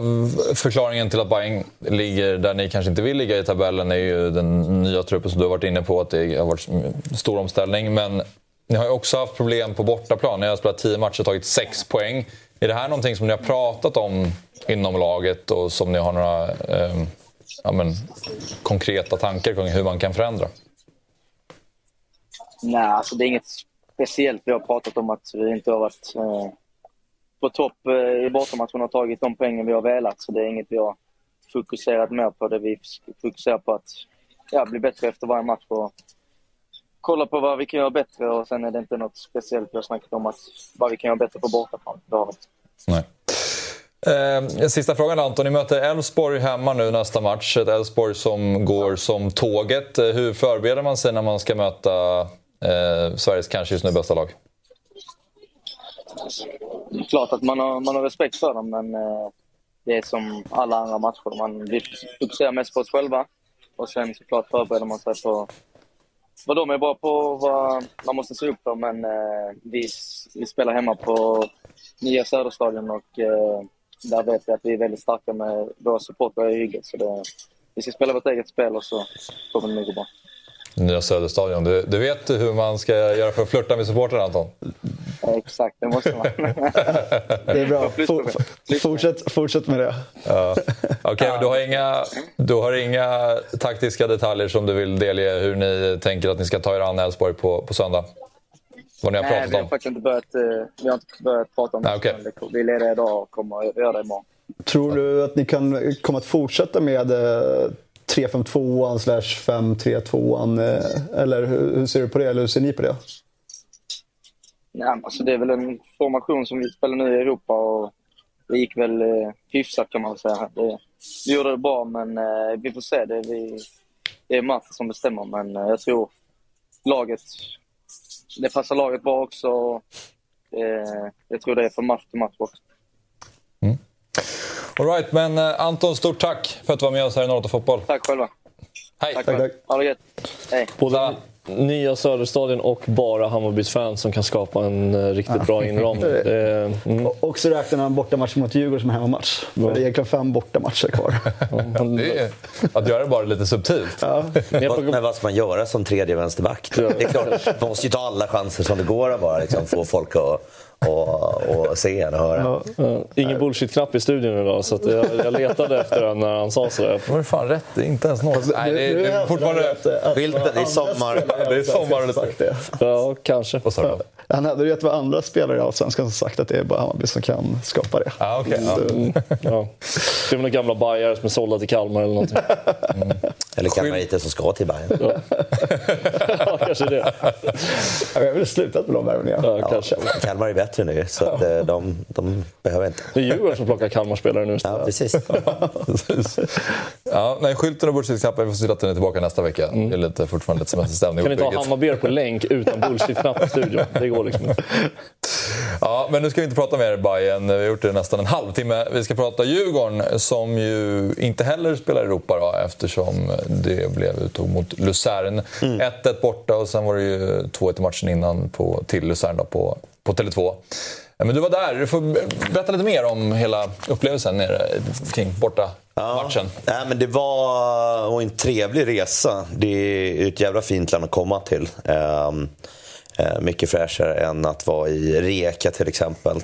förklaringen till att Bayern ligger där ni kanske inte vill ligga i tabellen är ju den nya truppen som du har varit inne på, att det har varit stor omställning. Men ni har ju också haft problem på bortaplan. Ni har spelat tio matcher och tagit sex poäng. Är det här någonting som ni har pratat om inom laget och som ni har några eh, ja, men, konkreta tankar kring hur man kan förändra? Nej, alltså det är inget speciellt vi har pratat om att vi inte har varit eh på topp eh, i bortamatchen och tagit de poängen vi har velat. Så det är inget vi har fokuserat mer på. Det vi fokuserar på att ja, bli bättre efter varje match och kolla på vad vi kan göra bättre. Och sen är det inte något speciellt vi har snackat om att vad vi kan göra bättre på bortaplan. Nej. Eh, sista frågan Anton. Ni möter Elfsborg hemma nu nästa match. Ett Elfsborg som går som tåget. Eh, hur förbereder man sig när man ska möta eh, Sveriges kanske just nu bästa lag? det är klart att man har, man har respekt för dem, men eh, det är som alla andra matcher. Man vill fokusera mest på oss själva och sen såklart förbereder man sig på vad de är bra på och vad man måste se upp för. Men eh, vi, vi spelar hemma på nya Söderstadion och eh, där vet vi att vi är väldigt starka med våra supportrar i ryggen. Så det, vi ska spela vårt eget spel och så kommer det nog gå bra. Nya Söderstadion. Du, du vet hur man ska göra för att flirta med supportrarna, Anton? Exakt, det måste man. det är bra. fortsätt, fortsätt med det. Ja. Okej, okay, men du har, inga, du har inga taktiska detaljer som du vill delge hur ni tänker att ni ska ta er an Elfsborg på, på söndag? Vad ni har pratat Nej, vi har faktiskt inte börjat, eh, vi har inte börjat prata om det. Okay. Vi lediga idag och kommer att göra det imorgon. Tror du att ni kan komma att fortsätta med 352an slash 532an, eh, eller hur ser du på det? Eller hur ser ni på det? Nej, alltså det är väl en formation som vi spelar nu i Europa och det gick väl eh, hyfsat kan man säga. Det, vi gjorde det bra men eh, vi får se. Det, vi, det är Mats som bestämmer men eh, jag tror laget, det passar laget bra också. Eh, jag tror det är från match till match också. Mm. All right, men eh, Anton, stort tack för att du var med oss här i Norrbotten Fotboll. Tack själva. Hej! Tack, Tack, tack. Ha det gött. Hej. Både nya Söderstadion och bara Hammarbys fans som kan skapa en eh, riktigt bra inramning. Är- mm. Och så räknar han bortamatch mot Djurgården som hemmamatch. Det är egentligen fem bortamatcher kvar. Det är, att göra det bara lite subtilt. På- Men vad ska man göra som tredje vänsterback? Det är klart, man måste ju ta alla chanser som det går att bara liksom, få folk att och, och se en och höra. Ja. Ja, Ingen bullshit-knapp i studion idag, så att jag, jag letade efter den när han sa sådär. Det var fan rätt. Det är inte ens något. Nej, det är, det är fortfarande... Skylten, det är sommar. Det är sommar det. Ja, kanske. Sa du? Han hade rätt vad andra spelare i Allsvenskan som sagt att det är bara Hammarby som kan skapa det. Ja, okej. ja. Ja. Det är väl gamla bajare som är sålda till Kalmar eller någonting. Eller kalmariter som ska till Bayern. Ja, kanske det. Ja, Jag vill sluta med de värvningarna. Ja, kanske. Kalmar är bättre nu, så att, eh, de, de behöver inte. Det är Djurgården som plockar Kalmar-spelare nu. Ja, precis. Precis. Ja, nej, skylten och bullshit-knappen, vi får se till att den är tillbaka nästa vecka. Det är lite, fortfarande lite semesterstämning Kan inte ha uppbygget. Hammarbyare på länk utan bullshit-knapp i studion? Det går liksom. Ja, men nu ska vi inte prata mer Bayern. Vi har gjort det nästan en halvtimme. Vi ska prata Djurgården som ju inte heller spelar i Europa då, eftersom det blev uttåg mot Luzern. 1-1 borta och sen var det ju 2-1 i matchen innan på, till Luzern då, på, på Tele2. Men du var där. Du får berätta lite mer om hela upplevelsen nere kring borta matchen. Nej, men det var, en trevlig resa. Det är ett jävla fint land att komma till. Eh, Eh, mycket fräschare än att vara i Reka till exempel.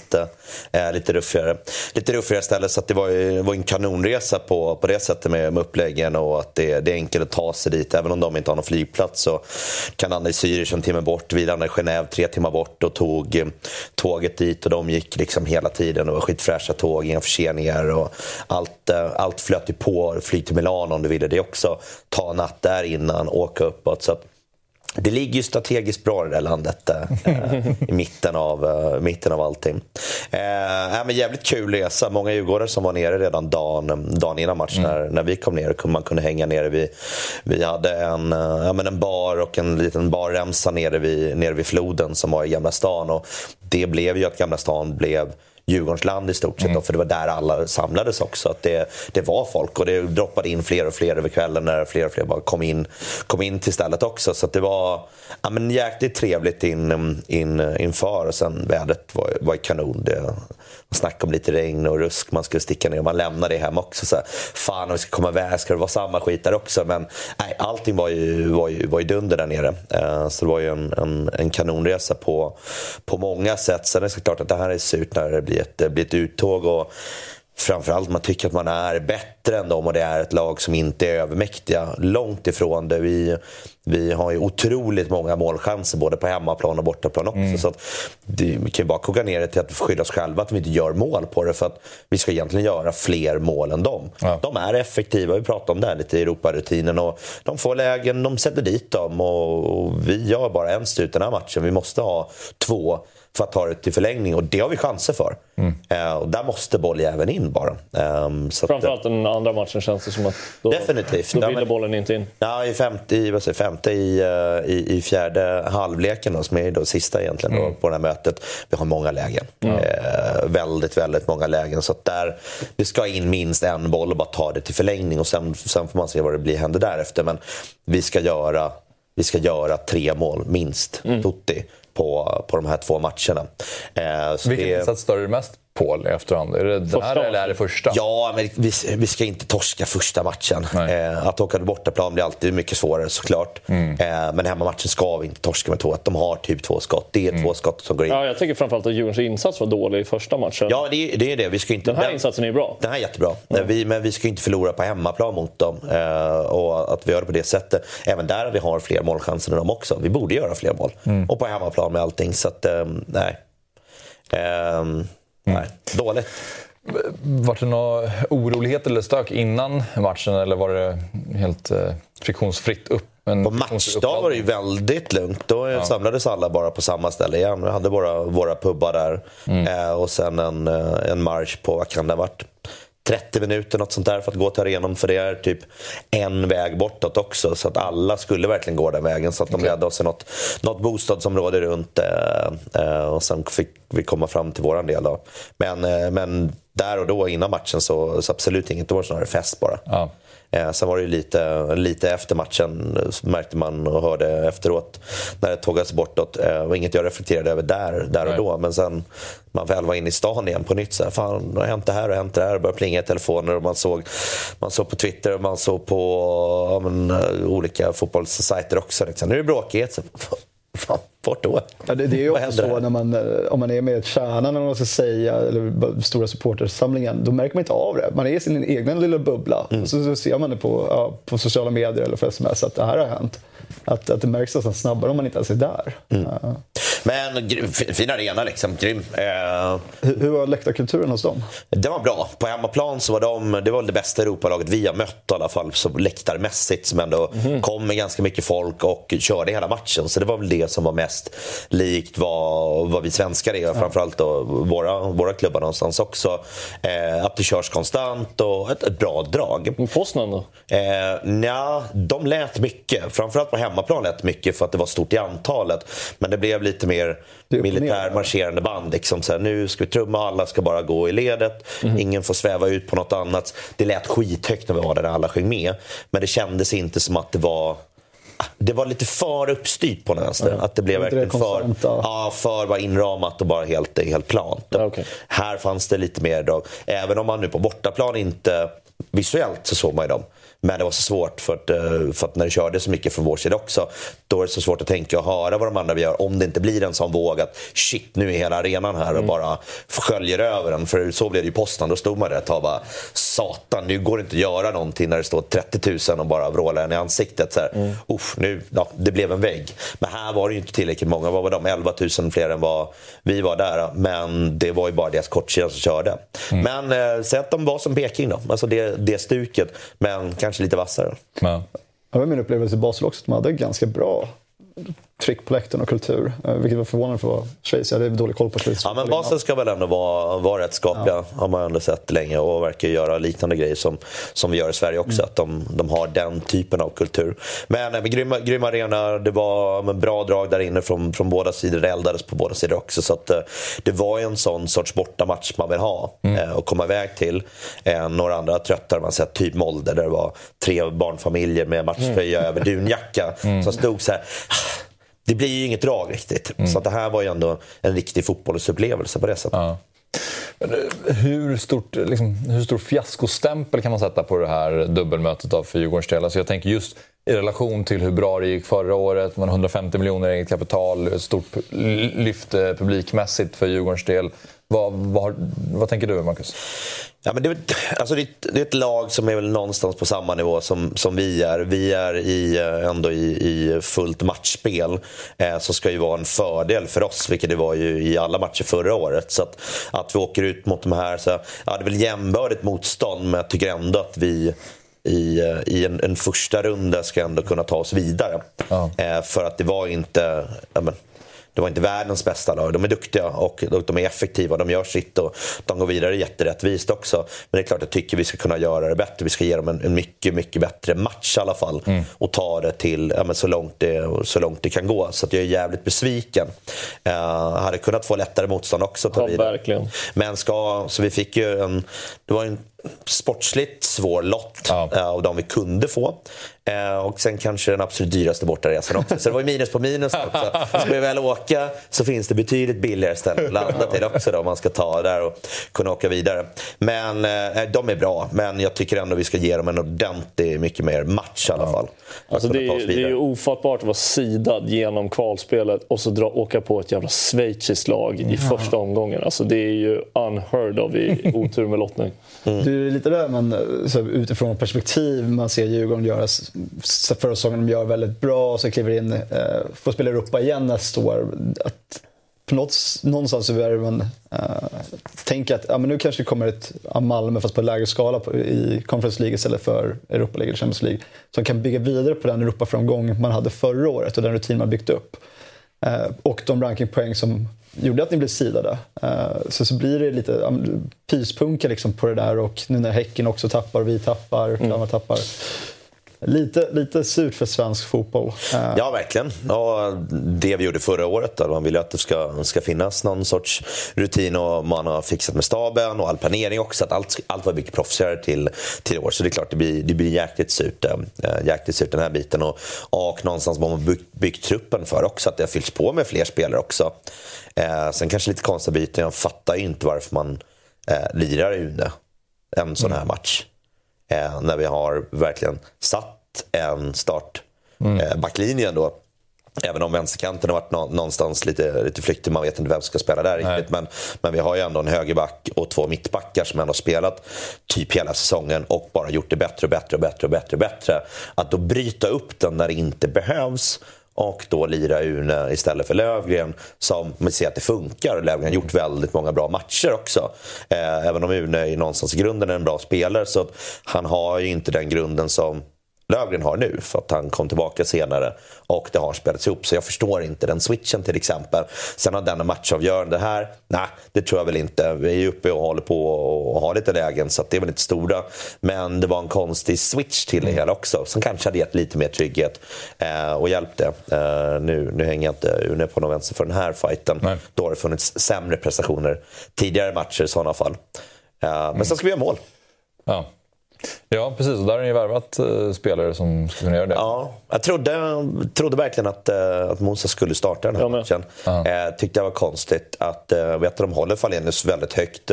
Eh, lite ruffigare. Lite ruffigare ställe så att det var, ju, det var en kanonresa på, på det sättet med, med uppläggen och att det, det är enkelt att ta sig dit. Även om de inte har någon flygplats så kan landa i Zürich en timme bort. Vi landade i Genève tre timmar bort och tog eh, tåget dit och de gick liksom hela tiden. Det var skitfräscha tåg, inga förseningar och allt, eh, allt flöt ju på. Flyg till Milano om du ville det också. Ta natt där innan, åka uppåt. Så att det ligger ju strategiskt bra det där landet eh, i mitten av, eh, mitten av allting. Eh, äh, men jävligt kul resa. Många djurgårdare som var nere redan dagen, dagen innan matchen när, när vi kom ner. Man kunde hänga nere. Vi, vi hade en, eh, ja, men en bar och en liten barremsa nere vid, nere vid floden som var i Gamla stan. Och det blev ju att Gamla stan blev Djurgårdens land i stort sett. Då, för det var där alla samlades också. Att det, det var folk och det droppade in fler och fler över kvällen när fler och fler bara kom in, kom in till stället också. Så det var ja, men jäkligt trevligt in, in, inför och sen vädret var, var kanon. Det, man snackade om lite regn och rusk, man skulle sticka ner. och Man lämnade det hem också. Så här, Fan, om vi ska komma iväg ska det vara samma skit där också. Men nej, allting var ju, var ju, var ju dunder där nere. Eh, så det var ju en, en, en kanonresa på, på många sätt. Sen är det såklart att det här är surt när det blir ett, blir ett uttåg. Och, Framförallt man tycker att man är bättre än dem och det är ett lag som inte är övermäktiga. Långt ifrån det. Vi, vi har ju otroligt många målchanser både på hemmaplan och bortaplan också. Så att det, vi kan ju bara koka ner det till att skylla oss själva att vi inte gör mål på det. För att vi ska egentligen göra fler mål än dem. Ja. De är effektiva, vi pratade om det här lite i Europarutinen. Och de får lägen, de sätter dit dem och, och vi gör bara en strut den här matchen. Vi måste ha två för att ta det till förlängning och det har vi chanser för. Eh, och där måste bolljäveln in bara. Ehm, så att, Framförallt den andra matchen känns det som att då, Definitivt. då Ja, ville men- bollen inte in. Ja, i femte, i, vad säger, femte i, eh, i, i fjärde halvleken då, som är då sista egentligen då, på det här mötet. Vi har många lägen. Eh, väldigt, väldigt många lägen. Så att där, det ska in minst en boll och bara ta det till förlängning och sen, sen får man se vad det blir, händer därefter. Men vi ska göra, vi ska göra tre mål minst, Tutti, på, på de här två matcherna. Eh, så Vilken det- insats stör du mest på i efterhand? Är det den Första här eller är det första? Ja, men vi, vi ska inte torska första matchen. Eh, att åka till bortaplan blir alltid mycket svårare såklart. Mm. Eh, men hemmamatchen ska vi inte torska med två. De har typ två skott. Det är Mm. två skott som går in. Ja, jag tycker framförallt att Djurgårdens insats var dålig i första matchen. Ja, det är det. Är det. Vi ska inte, Den här insatsen är bra. Den här är jättebra. Vi, men vi ska inte förlora på hemmaplan mot dem. Eh, och att vi gör det på det sättet. Även där vi har fler målchanser än dem också. Vi borde göra fler mål. Mm. Och på hemmaplan med allting. Så att, eh, nej. Eh, nej. Dåligt. Var det några oroligheter eller stök innan matchen eller var det helt eh, friktionsfritt upp? På matchdag var det ju väldigt lugnt. Då samlades alla bara på samma ställe igen. Vi hade våra, våra pubbar där. Eh, och sen en, eh, en marsch på, vad kan det ha varit? 30 minuter något sånt där för att gå till arenan. För det är typ en väg bortåt också. Så att alla skulle verkligen gå den vägen. Så att de ledde oss i något, något bostadsområde runt. Eh, eh, och sen fick vi komma fram till våran del. Då. Men, eh, men där och då innan matchen så, så absolut inget. Då var det snarare fest bara. Ja. Eh, sen var det lite, lite efter matchen, märkte man och hörde efteråt, när det tågades bortåt. Det var inget jag reflekterade över där, där och då. Men sen man väl var inne i stan igen på nytt. Så här, Fan, det har hänt det här och hänt det här. Det började plinga i telefoner och man såg, man såg på Twitter och man såg på ja, men, olika fotbollssajter också. Liksom. Nu är det bråkigt. Så, fan, bort då. Ja, det, det är ju också så när man, om man är med i eller man ska säga, eller stora supportersamlingen, då märker man inte av det. Man är i sin egen lilla bubbla. Mm. Och så, så, ser man det på, ja, på sociala medier eller på sms att det här har hänt. Att, att det märks nästan snabbare om man inte ens är där. Mm. Ja. Men fin arena liksom, grym. Eh, hur, hur var läktarkulturen hos dem? Det var bra. På hemmaplan så var de, det var det bästa Europalaget vi har mött i alla fall, så läktarmässigt som ändå mm. kom med ganska mycket folk och körde hela matchen. Så det var väl det som var mest likt vad, vad vi svenskar är, ja. framförallt då våra, våra klubbar någonstans också. Eh, att det körs konstant och ett, ett bra drag. Poznan då? Eh, nja, de lät mycket. Framförallt på hemmaplan lät mycket för att det var stort i antalet. Men det blev lite mer militär marscherande band. Liksom. Så här, nu ska vi trumma, alla ska bara gå i ledet. Mm. Ingen får sväva ut på något annat. Det lät skithögt när vi var där, alla sjöng med. Men det kändes inte som att det var det var lite för uppstyrt på vänster. Mm. Att det blev verkligen för, ja, för bara inramat och bara helt, helt plant. Okay. Här fanns det lite mer drag. Även om man nu på bortaplan inte visuellt så såg man ju dem. Men det var så svårt för att, eh, för att när det körde så mycket från vår sida också. Då är det så svårt att tänka och höra vad de andra gör. Om det inte blir en sån våg att shit, nu är hela arenan här och mm. bara sköljer över den. För så blev det ju posten. Då stod man där ett tag och bara satan, nu går det inte att göra någonting när det står 30 000 och bara vrålar en i ansiktet. Så här, mm. uff, nu, ja, det blev en vägg. Men här var det ju inte tillräckligt många. Vad var de? 11 000 fler än vad vi var där. Men det var ju bara deras kortsida som körde. Mm. Men eh, säg att de var som Peking då. Alltså det, det stuket. Men kanske kanske lite vassare. Ja. Det var min upplevelse i Basel också, att de hade ganska bra tryck på läktaren och kultur. Eh, vilket var förvånande för att vara Schweiz. Jag hade dålig koll på Schweiz. Ja, men Basel ska väl ändå vara, vara rätt skapliga. Ja. Har man ändå sett länge och verkar göra liknande grejer som, som vi gör i Sverige också. Mm. Att de, de har den typen av kultur. Men, men grym, grym arena. Det var en bra drag där inne från, från båda sidor. Det eldades på båda sidor också. Så att, eh, det var ju en sån sorts bortamatch man vill ha mm. eh, och komma iväg till. Eh, några andra tröttar man sett, typ Molde, där det var tre barnfamiljer med matchtröja mm. över dunjacka. Mm. Som stod så här det blir ju inget drag riktigt. Mm. Så det här var ju ändå en riktig fotbollsupplevelse på det sättet. Ja. Eh, hur, stort, liksom, hur stor fiaskostämpel kan man sätta på det här dubbelmötet av för Djurgårdens del? Alltså jag tänker just i relation till hur bra det gick förra året. Man 150 miljoner eget kapital, ett stort lyft publikmässigt för Djurgårdens del. Vad, vad, vad tänker du, Marcus? Ja, men det, alltså det, det, är ett lag som är väl någonstans på samma nivå som, som vi är. Vi är i, eh, ändå i, i fullt matchspel. Eh, som ska ju vara en fördel för oss, vilket det var ju i alla matcher förra året. Så att, att vi åker ut mot de här, så, ja, det är väl jämbördigt motstånd, men jag tycker ändå att vi i, eh, i en, en första runda ska ändå kunna ta oss vidare. Ja. Eh, för att det var inte... Ja, men, det var inte världens bästa lag. De är duktiga och de är effektiva. De gör sitt och de går vidare jätterättvist också. Men det är klart jag tycker vi ska kunna göra det bättre. Vi ska ge dem en, en mycket, mycket bättre match i alla fall. Mm. Och ta det till ja, så, långt det, så långt det kan gå. Så jag är jävligt besviken. Uh, hade kunnat få lättare motstånd också. Ja, verkligen. Men ska, så vi fick ju en... Det var en sportsligt svår lott ja. uh, av de vi kunde få. Eh, och sen kanske den absolut dyraste bortaresan också. Så det var ju minus på minus också. Ska vi väl åka så finns det betydligt billigare ställen att landa till också då, om man ska ta där och kunna åka vidare. Men eh, de är bra, men jag tycker ändå vi ska ge dem en ordentlig, mycket mer match i alla fall. Alltså det, är, det är ju ofattbart att vara sidad genom kvalspelet och så dra, åka på ett jävla schweiziskt lag i första omgången. Alltså det är ju unheard of i otur med lottning. Mm. Det lite där man, eh, så utifrån perspektiv man ser Djurgården göra förra säsongen de gör väldigt bra och så kliver in, eh, får spela Europa igen nästa år. Att på något, någonstans så är man uh, tänker att ja, men nu kanske det kommer ett Malmö fast på lägre skala på, i Conference League istället för Europa League eller Champions League. Som kan bygga vidare på den Europaframgång man hade förra året och den rutin man byggt upp. Eh, och de rankingpoäng som gjorde att ni blev sidade. Eh, så, så blir det lite pyspunka liksom på det där och nu när Häcken också tappar och vi tappar, mm. tappar Lite, lite surt för svensk fotboll. Eh. Ja, verkligen. Och det vi gjorde förra året, då, man vill ju att det ska, ska finnas någon sorts rutin och man har fixat med staben och all planering också. Att allt, allt var mycket proffsigare till, till år. Så det är klart, det blir, det blir jäkligt surt, äh, jäkligt surt den här biten. Och, och någonstans har man byggt, byggt truppen för också, att det har fyllts på med fler spelare också. Eh, sen kanske lite konstiga byten. Jag fattar ju inte varför man eh, lirar Une en sån här mm. match. Eh, när vi har verkligen satt en start mm. eh, då. Även om vänsterkanten har varit någonstans lite, lite flyktig, man vet inte vem som ska spela där riktigt. Men, men vi har ju ändå en högerback och två mittbackar som ändå har spelat typ hela säsongen och bara gjort det bättre och bättre och bättre och bättre. Och bättre. Att då bryta upp den när det inte behövs och då lira Une istället för Lövgren som man ser att det funkar. Lövgren har gjort väldigt många bra matcher också. Eh, även om Une är någonstans i grunden är en bra spelare så han har ju inte den grunden som Lövgren har nu för att han kom tillbaka senare och det har spelats ihop. Så jag förstår inte den switchen till exempel. Sen har den matchavgörande här, nej det tror jag väl inte. Vi är uppe och håller på och har lite lägen så det är väl inte stora. Men det var en konstig switch till det hela också som kanske hade gett lite mer trygghet eh, och hjälpt det. Eh, nu, nu hänger jag inte Une på någon vänster för den här fighten. Nej. Då har det funnits sämre prestationer tidigare matcher i sådana fall. Eh, men mm. sen ska vi göra mål. Ja. Ja, precis. Och där har ni ju värvat uh, spelare som ska kunna göra det. Ja, jag trodde, trodde verkligen att, uh, att Mosa skulle starta den här matchen. Uh -huh. uh, tyckte det var konstigt att vet att de håller Falenius väldigt högt.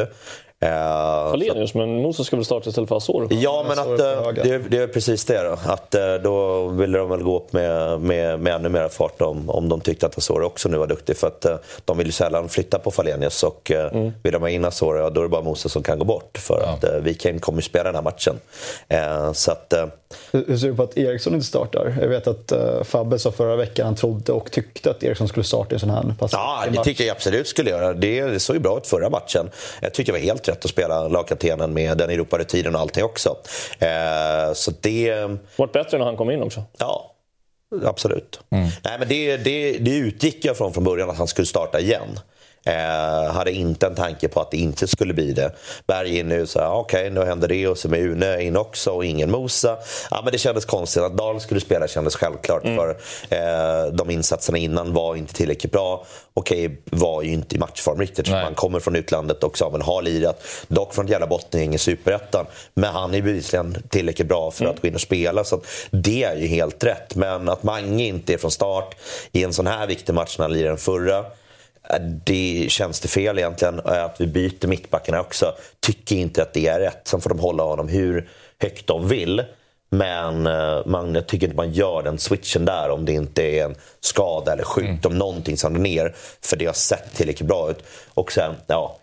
Uh, Falenius, men Moses ska väl starta istället för Asoro? Ja, men att, uh, det, det, är precis det. Då. Att, uh, då ville de väl gå upp med, med, med ännu mer fart om, om de tyckte att Asoro också nu var duktig. För att de vill ju sällan flytta på Falenius och mm. vill de ha in Asoro, ja, då är det bara Moses som kan gå bort. För ja. att Wikheim kommer ju spela den här matchen. så att, hur, ser du på att Eriksson inte startar? Jag vet att Fabbe sa förra veckan han trodde och tyckte att Eriksson skulle starta i en sån här pass. Ja, det tycker jag absolut skulle göra. Det, det såg ju bra ut förra matchen. Jag tycker det var helt rätt att spela lagkaptenen med den Europarutinen och allting också. Eh, så det... Vart bättre när han kom in också. Ja, absolut. Mm. Nej, men det, det, det utgick jag från från början att han skulle starta igen. Eh, hade inte en tanke på att det inte skulle bli det. Berg in nu, okej okay, nu händer det och så med Une in också och ingen Mosa. Ja, men det kändes konstigt. Att Dahl skulle spela kändes självklart mm. för eh, de insatserna innan var inte tillräckligt bra. Okej, okay, var ju inte i matchform riktigt. Han kommer från utlandet och Samuel har lirat. Dock från ett jävla bottengäng i Superettan. Men han är bevisligen tillräckligt bra för mm. att gå in och spela. Så det är ju helt rätt. Men att Mange inte är från start i en sån här viktig match när han lirade den förra det känns det fel egentligen. Att vi byter mittbackarna också. Tycker inte att det är rätt. Sen får de hålla honom hur högt de vill. Men eh, man tycker inte man gör den switchen där om det inte är en skada eller sjukdom, mm. någonting som är ner. För det har sett tillräckligt bra ut. Och sen, ja,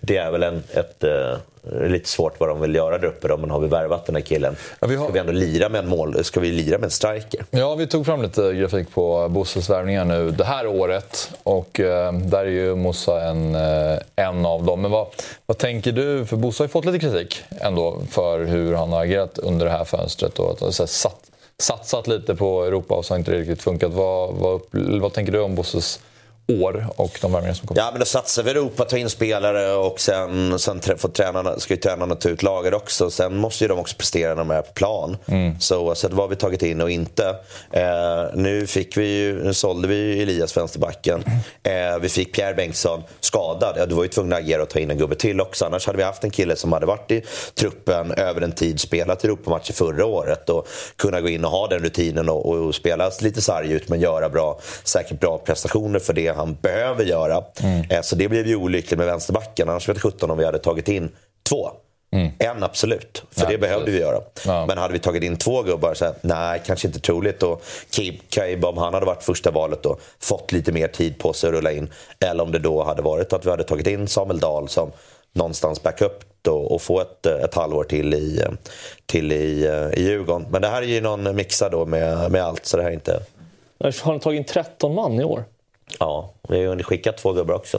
det är väl en, ett, uh, lite svårt vad de vill göra där uppe då, men har vi värvat den här killen? Ja, vi har... Ska vi ändå lira med en mål? Ska vi lira med en striker? Ja, vi tog fram lite grafik på Bosses värvningar nu det här året och uh, där är ju Mossa en, uh, en av dem. Men vad, vad tänker du? För Bosse har ju fått lite kritik ändå för hur han har agerat under det här fönstret och att, så här, satt, satsat lite på Europa och så har inte riktigt funkat. Vad, vad, vad tänker du om Bosses år och de värvningar som kommer. Ja, men då satsar vi Europa, ta in spelare och sen, sen får tränarna, ska ju tränarna ta ut laget också. Sen måste ju de också prestera när de är på plan. Mm. Så oavsett vad vi tagit in och inte. Eh, nu, fick vi ju, nu sålde vi ju Elias, vänsterbacken. Eh, vi fick Pierre Bengtsson skadad. Ja, du var ju tvungen att agera och ta in en gubbe till också. Annars hade vi haft en kille som hade varit i truppen över en tid, spelat Europamatcher förra året och kunna gå in och ha den rutinen och, och spela lite sarg ut men göra bra, säkert bra prestationer för det han behöver göra. Mm. Eh, så det blev ju olyckligt med vänsterbacken. Annars vet jag 17 om vi hade tagit in två. Mm. En absolut, för ja, det behövde precis. vi göra. Ja. Men hade vi tagit in två gubbar, så här, nej, kanske inte troligt. Och Cabe, om han hade varit första valet och fått lite mer tid på sig att rulla in. Eller om det då hade varit att vi hade tagit in Samuel Dahl som någonstans backup och, och få ett, ett halvår till i, till i, i Djurgården. Men det här är ju någon mixa då med, med allt, så det här är inte... Har ni tagit in 13 man i år? Ja, vi har skickat två gubbar också.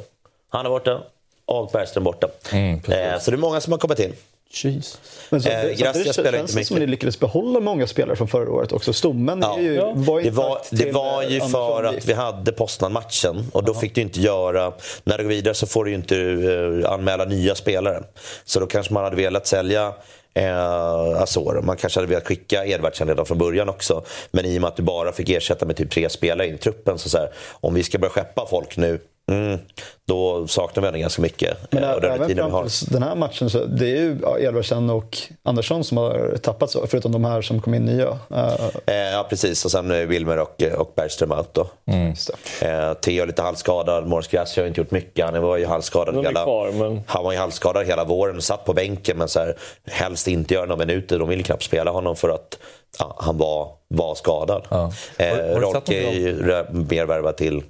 Han är borta och Bergström borta. Mm, eh, så det är många som har kommit in. Jeez. Men så, eh, Gracia spelar inte mycket. som att ni lyckades behålla många spelare från förra året också. Stommen ja. ju, ja. var det var, det var ju för att vi hade Poznan-matchen och då Aha. fick du inte göra... När du går vidare så får du ju inte uh, anmäla nya spelare. Så då kanske man hade velat sälja eh, Azor. Man kanske hade velat skicka Edvardsen redan från början också. Men i och med att du bara fick ersätta med typ tre spelare i truppen. Så, så här, om vi ska börja skeppa folk nu Mm, då saknar vi ändå ganska mycket. Men äh, även fram till den här matchen, så det är ju Edvardsen och Andersson som har tappat, så, förutom de här som kom in nya. Uh... ja, precis. Och sen Wilmer och, och Bergström out då. Mm. Uh, Theo är lite halvskadad, Morris Gracia har inte gjort mycket. Han var ju halvskadad, hela, kvar, men... han var ju halvskadad hela våren och satt på bänken men så här, helst inte göra några minuter. De ville knappt spela honom för att ja, han var, var skadad. Ja. Uh, Rolke är ju mer värvad till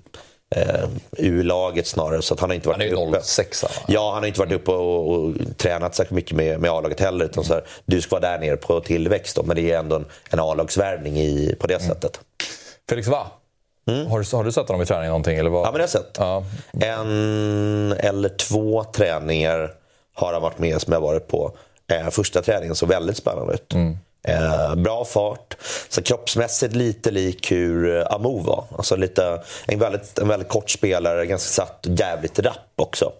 eh, U-laget snarare. Så att han har inte varit han är ju 06 va? Ja, han har inte varit uppe och, och tränat särskilt mycket med, med A-laget heller. Utan så här, du ska vara där nere på tillväxt då, men det är ändå en, en A-lagsvärvning på det mm. sättet. Felix Va? Mm. Har, du, har du sett honom i träning någonting? Eller vad? Ja, men det har jag sett. Ja. En eller två träningar har han varit med som jag varit på. Eh, första träningen såg väldigt spännande ut. Mm. Eh, bra fart. Så kroppsmässigt lite lik hur eh, Amo var. Alltså lite, en, väldigt, en väldigt kort spelare, ganska satt jävligt rapp också.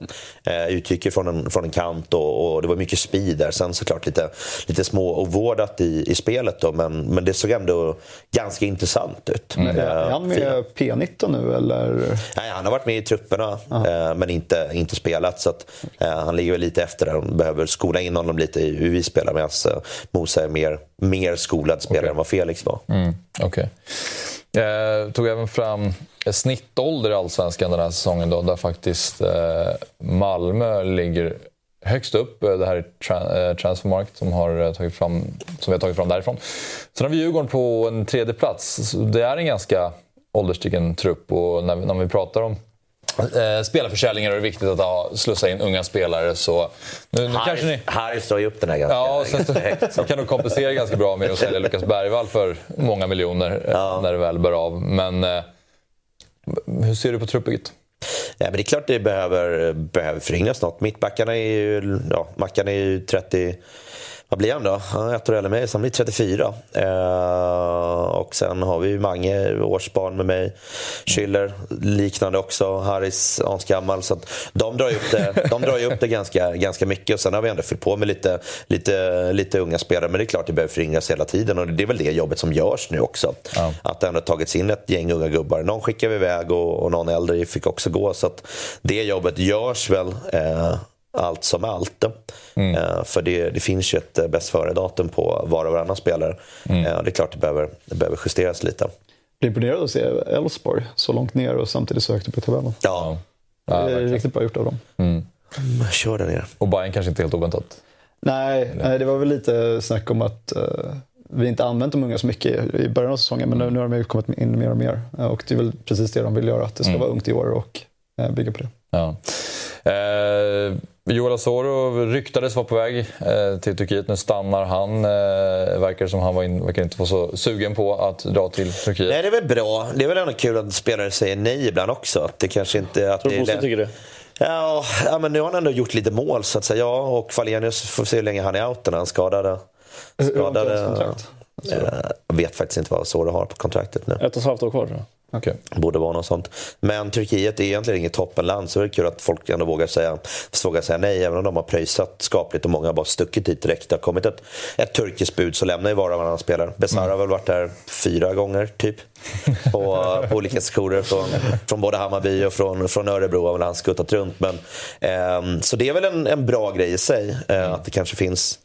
Eh, utgick från en, från en kant och, och, det var mycket speed där. Sen såklart lite, lite små ovårdat i, i spelet då, men, men det såg ändå ganska intressant ut. Mm. Eh, är han med P19 nu eller? Nej, han har varit med i trupperna eh, men inte, inte spelat. Så att, eh, han ligger väl lite efter där. De behöver skola in honom lite i hur vi spelar medan eh, Mosa är mer mer skolad spelare okay. än vad Felix var. Mm, okay. Eh, tog även fram snittålder i Allsvenskan den här säsongen då, där faktiskt eh, Malmö ligger högst upp. Eh, det här är tra Transfermarkt som, har tagit fram, som vi har tagit fram därifrån. Sen har vi Djurgården på en tredje plats. Det är en ganska ålderstigen trupp och när när vi pratar om Eh, spelarförsäljningar är det viktigt att ha, slussa in unga spelare. Så nu, nu kanske ni... Harry står ju upp den här ganska, ja, ganska högt. Så kan nog kompensera ganska bra med att sälja Lukas Bergvall för många miljoner eh, ja. när det väl bör av. Men eh, hur ser du på truppbygget? Ja, men det är klart det behöver, behöver föryngras något. Mittbackarna är ju, ja, Mackan är ju 30 vad blir han då? Han är ett år äldre än mig, så han blir 34. Eh, och sen har vi Mange, årsbarn med mig. Schüller, liknande också. Harris, gammal. Så de drar ju upp det, de drar upp det ganska, ganska mycket. Och sen har vi ändå fyllt på med lite, lite, lite unga spelare. Men det är klart det behöver föryngras hela tiden. Och det är väl det jobbet som görs nu också. Ja. Att det ändå tagits in ett gäng unga gubbar. Någon skickar vi iväg och, och någon äldre fick också gå. Så det jobbet görs väl. Eh, allt som allt. Mm. Uh, för det, det, finns ju ett uh, bäst före-datum på var och varannan spelare. Mm. Uh, det är klart det behöver, det behöver justeras lite. Jag är imponerad att se Elfsborg så långt ner och samtidigt så högt upp i tabellen. Ja. Det är ja, riktigt bra gjort av dem. Mm. Mm, kör där nere. Och Bayern kanske inte helt oväntat? Nej, nej, det var väl lite snack om att vi inte använt de unga så mycket i början av säsongen, men nu, nu har de kommit in mer och mer. Och det är väl precis det de vill göra, att det ska mm. vara ungt i år och bygga på det. Ja. Eh, Joel Asoro ryktades vara på väg eh, till Turkiet. Nu stannar han. Eh, verkar som han var in, verkar inte vara så sugen på att dra till Turkiet. Nej, det är väl bra. Det är väl ändå kul att spelare säger nej ibland också. Att det kanske inte... Att Tror du Bosse tycker det? Ja, ja, men nu har han ändå gjort lite mål så att säga. Ja, och Falenius får se hur länge han är out när han skadade. skadade jag vet faktiskt inte vad Asoro har på kontraktet nu. Ett och ett halvt år kvar tror jag. Okay. Borde vara något sånt. Men Turkiet är egentligen inget toppenland så det är kul att folk ändå vågar säga, vågar säga nej. Även om de har pröjsat skapligt och många har bara stuckit dit direkt. Det har kommit ett, ett turkiskt bud så lämnar ju var och varannan spelare. Besara mm. har väl varit där fyra gånger typ. På, på olika skolor från, från både Hammarby och från, från Örebro har han skuttat runt. Men, eh, så det är väl en, en bra grej i sig. Eh, att det kanske finns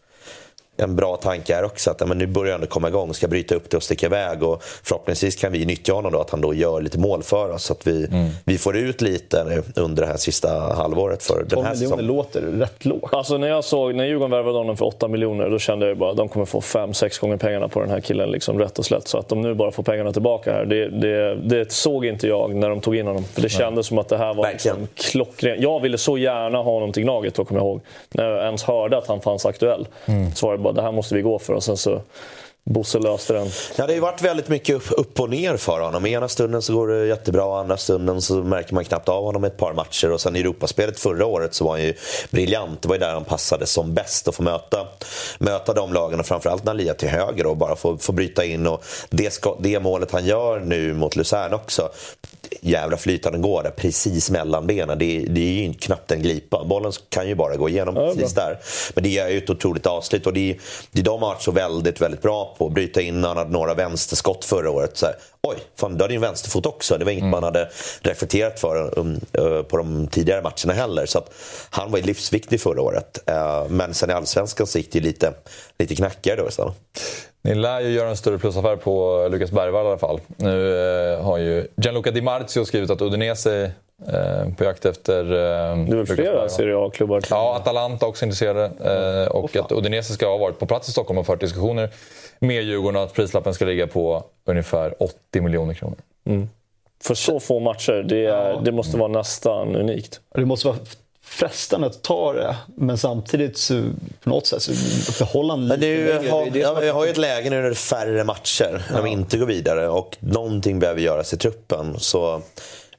en bra tanke här också. Att men nu börjar han komma igång, ska bryta upp det och sticka iväg. Och förhoppningsvis kan vi nyttja honom då, att han då gör lite mål för oss. Så att vi, mm. vi får ut lite under det här sista halvåret. för den här miljoner låter rätt lågt. Alltså när jag såg, när Djurgården värvade honom för 8 miljoner, då kände jag bara att de kommer få 5-6 gånger pengarna på den här killen. Liksom, rätt och slätt. Så att de nu bara får pengarna tillbaka här, det, det, det såg inte jag när de tog in honom. För det kändes som att det här var liksom klockren. Jag ville så gärna ha honom till Gnaget, då kommer jag ihåg. När jag ens hörde att han fanns aktuell. Mm. Så var det bara, det här måste vi gå för. Och sen så Bosse löste den. Ja, det har ju varit väldigt mycket upp, upp och ner för honom. Ena stunden så går det jättebra, andra stunden så märker man knappt av honom ett par matcher. Och sen i Europaspelet förra året så var han ju briljant. Det var ju där han passade som bäst att få möta, möta de lagen och framförallt Nalia till höger och bara få, få bryta in. Och det, ska, det målet han gör nu mot Luzern också jävla flyt han går där precis mellan benen. Det, är, det är ju knappt en glipa. Bollen kan ju bara gå igenom ja, precis där. Men det är ju ett otroligt avslut och det det de har varit så väldigt, väldigt bra på. Bryta in, han hade några vänsterskott förra året. Så här, Oj, fan, du hade ju en vänsterfot också. Det var inget mm. man hade reflekterat för um, uh, på de tidigare matcherna heller. Så att han var ju livsviktig förra året. Uh, men sen i allsvenskan så gick det lite, lite knackigare då istället. Ni lär ju göra en större plusaffär på Lukas Bergvall i alla fall. Nu eh, har ju Gianluca Di Marzio skrivit att Udinese eh, på jakt efter... Eh, det är väl flera Serie A-klubbar? Ja, Atalanta också intresserade. Eh, och oh, att Udinese ska ha varit på plats i Stockholm och fört diskussioner med Djurgården och att prislappen ska ligga på ungefär 80 miljoner kronor. Mm. För så få matcher, det, är, ja. det måste vara nästan unikt. Det måste vara frestande att ta det, men samtidigt så, på något sätt så behålla men du, har, jag har ju ett läge nu när det är färre matcher, när ja. de inte går vidare och någonting behöver göras i truppen. Så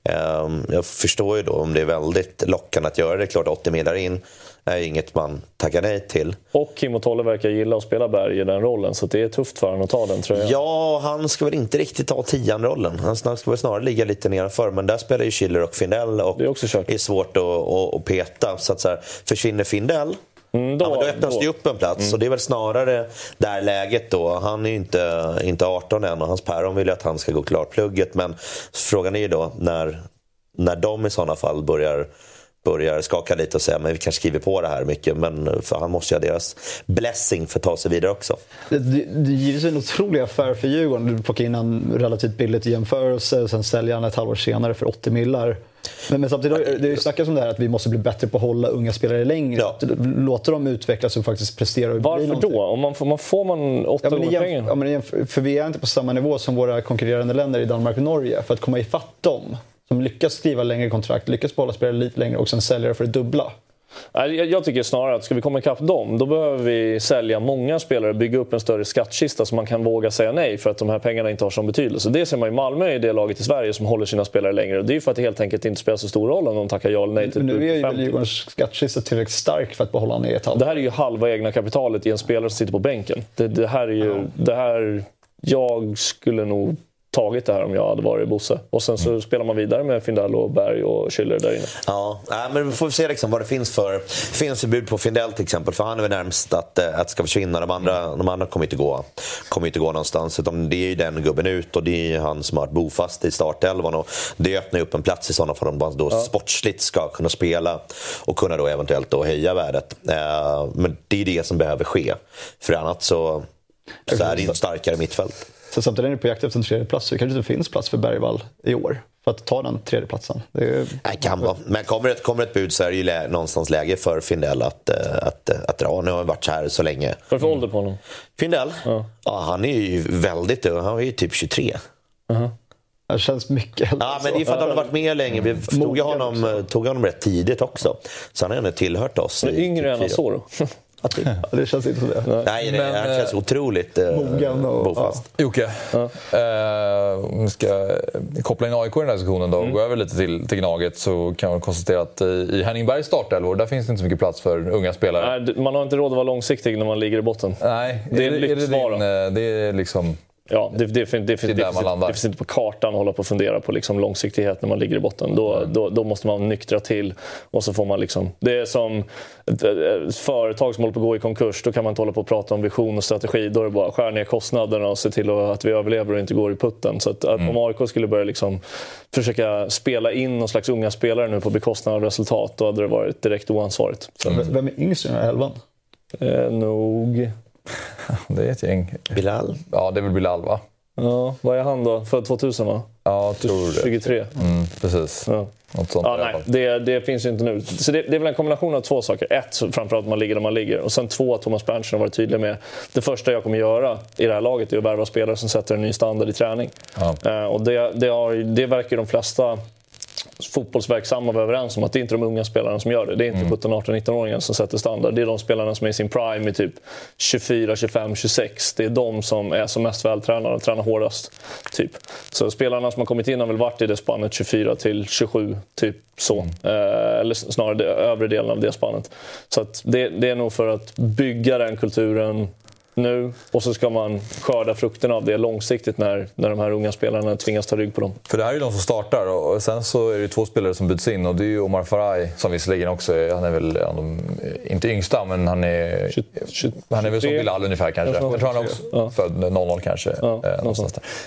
eh, jag förstår ju då om det är väldigt lockande att göra det. Klart 80 miljoner in är inget man tackar nej till. Och Kim och Tolle verkar gilla att spela Berg i den rollen, så det är tufft för honom att ta den tröjan. Ja, han ska väl inte riktigt ta tian-rollen. Han ska väl snarare ligga lite nedanför. Men där spelar ju Schiller och Findell och det är, också är svårt att, att, att, peta. Så att så här, försvinner Findell Mm, då, ja, då öppnas då. det upp en plats mm. och det är väl snarare där läget då. Han är ju inte, inte 18 än och hans päron vill ju att han ska gå klart plugget. Men frågan är ju då när, när de i sådana fall börjar börjar skaka lite och säga men vi kanske skriver på det här mycket. Men för han måste ju ha deras blessing för att ta sig vidare också. Det, det, det ger en otrolig affär för Djurgården. Du plockar in en relativt billigt i jämförelse och sen säljer han ett halvår senare för 80 millar. Men, men samtidigt, det har ju snackats om det här att vi måste bli bättre på att hålla unga spelare längre. Ja. Låta dem utvecklas och faktiskt prestera. Och Varför då? Om man får, man, får man 8 ja, år pengar? Ja, men för vi är inte på samma nivå som våra konkurrerande länder i Danmark och Norge. För att komma ifatt dem som lyckas skriva längre kontrakt, lyckas behålla spelare lite längre och sen sälja det för det dubbla. Jag tycker snarare att ska vi komma ikapp dem, då behöver vi sälja många spelare och bygga upp en större skattkista så man kan våga säga nej för att de här pengarna inte har sån betydelse. Det ser man i Malmö i det laget i Sverige som håller sina spelare längre. Det är för att det helt enkelt inte spelar så stor roll om de tackar ja eller nej till Men nu är ju väl Djurgårdens skattkista tillräckligt stark för att behålla honom i ett halvår. Det här är ju halva egna kapitalet i en spelare som sitter på bänken. Det, det här är ju... Det här, jag skulle nog tagit det här om jag hade varit Bosse. Och sen så mm. spelar man vidare med Findell och Berg och Schüller där inne. Ja, men vi får se liksom vad det finns för, finns bud på Findell till exempel. För han är väl närmst att, eh, att ska försvinna. De andra, mm. de andra kommer inte gå, kommer inte gå någonstans. Utan det är ju den gubben ut och det är han som har varit bofast i startelvan. Och det öppnar upp en plats i sådana fall om man då ja. sportsligt ska kunna spela och kunna då eventuellt då höja värdet. Eh, men det är det som behöver ske. För annat så, så är det ju ett starkare mittfält. Så samtidigt är ni på jakt efter en tredje plats så det kanske inte finns plats för Bergvall i år för att ta den tredje platsen. Det, är... det kan vara. Men kommer ett, kommer ett bud så är det ju lä, någonstans läge för Findell att, att, eh, att, att dra. Nu har han varit här så länge. Vad är för ålder på honom? Findell? Ja. ja. han är ju väldigt ung. Han är ju typ 23. Uh -huh. Det känns mycket äldre. Ja, men det är för att han har varit med länge. Vi tog honom, tog honom rätt tidigt också. Så han har ändå tillhört oss. Men yngre typ än så då? Ja, det känns inte som det. Nej, nej men, han känns eh, otroligt eh, mogen och, bofast. Ja. Jocke, ja. eh, vi ska koppla in AIK i den här diskussionen då och mm. gå över lite till, till Gnaget så kan man konstatera att i Henning Bergs startelvor där finns det inte så mycket plats för unga spelare. Nej, man har inte råd att vara långsiktig när man ligger i botten. Nej, det är, är, är det, din, eh, det är liksom Ja, det, det, det, det, finns, det finns inte på kartan att hålla på och fundera på liksom långsiktighet när man ligger i botten. Då, mm. då, då, måste man nyktra till och så får man liksom... Det är som ett, företag som håller på att gå i konkurs. Då kan man inte hålla på och prata om vision och strategi. Då är det bara att skära ner kostnaderna och se till att vi överlever och inte går i putten. Så att, mm. om AIK skulle börja liksom försöka spela in någon slags unga spelare nu på bekostnad av resultat, då hade det varit direkt oansvarigt. Så. Mm. Vem är yngst i den här elvan? Eh, nog... det är ett gäng. Bilal? Ja, det är väl Bilal va? Ja, vad är han då? Född 2000 va? Ja, jag tror det. 23? Mm, precis. Ja. Något sånt ja, nej, det, det, finns ju inte nu. Så det, det, är väl en kombination av två saker. Ett, framförallt att man ligger där man ligger. Och sen två, att Thomas Berntsen har varit tydlig med det första jag kommer göra i det här laget är att värva spelare som sätter en ny standard i träning. Ja. Uh, och det, det, har, det verkar de flesta fotbollsverksamma var överens om att det är inte de unga spelarna som gör det. Det är inte mm. 17, 18, 19-åringar som sätter standard. Det är de spelarna som är i sin prime i typ 24, 25, 26. Det är de som är som mest vältränade och tränar hårdast. Typ. Så spelarna som har kommit in har väl varit i det spannet 24 till 27, typ så. Mm. Eh, eller snarare det övre delen av det spannet. Så det, det, är nog för att bygga den kulturen nu och så ska man skörda frukterna av det långsiktigt när, när de här unga spelarna tvingas ta rygg på dem. För det här är ju de som startar och sen så är det två spelare som byts in och det är ju Omar Faraj som visserligen också är, han är väl, han, inte yngsta men han är, 20, 20, han är väl som Bilal ungefär kanske. Jag tror, han är också ja. född 00 kanske. Ja, eh,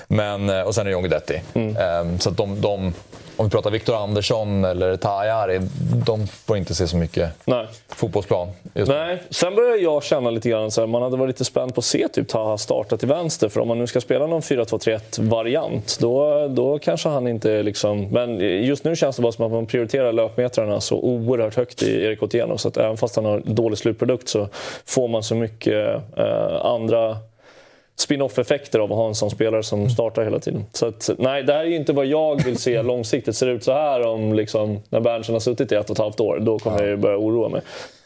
Men, eh, och sen är det John Guidetti. Mm. Um, så att de, de om vi pratar Viktor Andersson eller Tahari, de får inte se så mycket Nej. fotbollsplan. Nej, sen börjar jag känna lite grann så här, man hade varit lite spänd på att se typ Taha starta till vänster. För om man nu ska spela någon 4-2-3-1-variant, då, då kanske han inte liksom... Men just nu känns det bara som att man prioriterar löpmetrarna så oerhört högt i Erik Otieno. Så att även fast han har dålig slutprodukt så får man så mycket eh, andra spin-off-effekter av att ha en sån spelare som startar hela tiden. Så att, nej, det här är ju inte vad jag vill se långsiktigt. Ser det ut så här om liksom, när Berntsen har suttit i ett och ett halvt år, då kommer ja. jag börja oroa mig.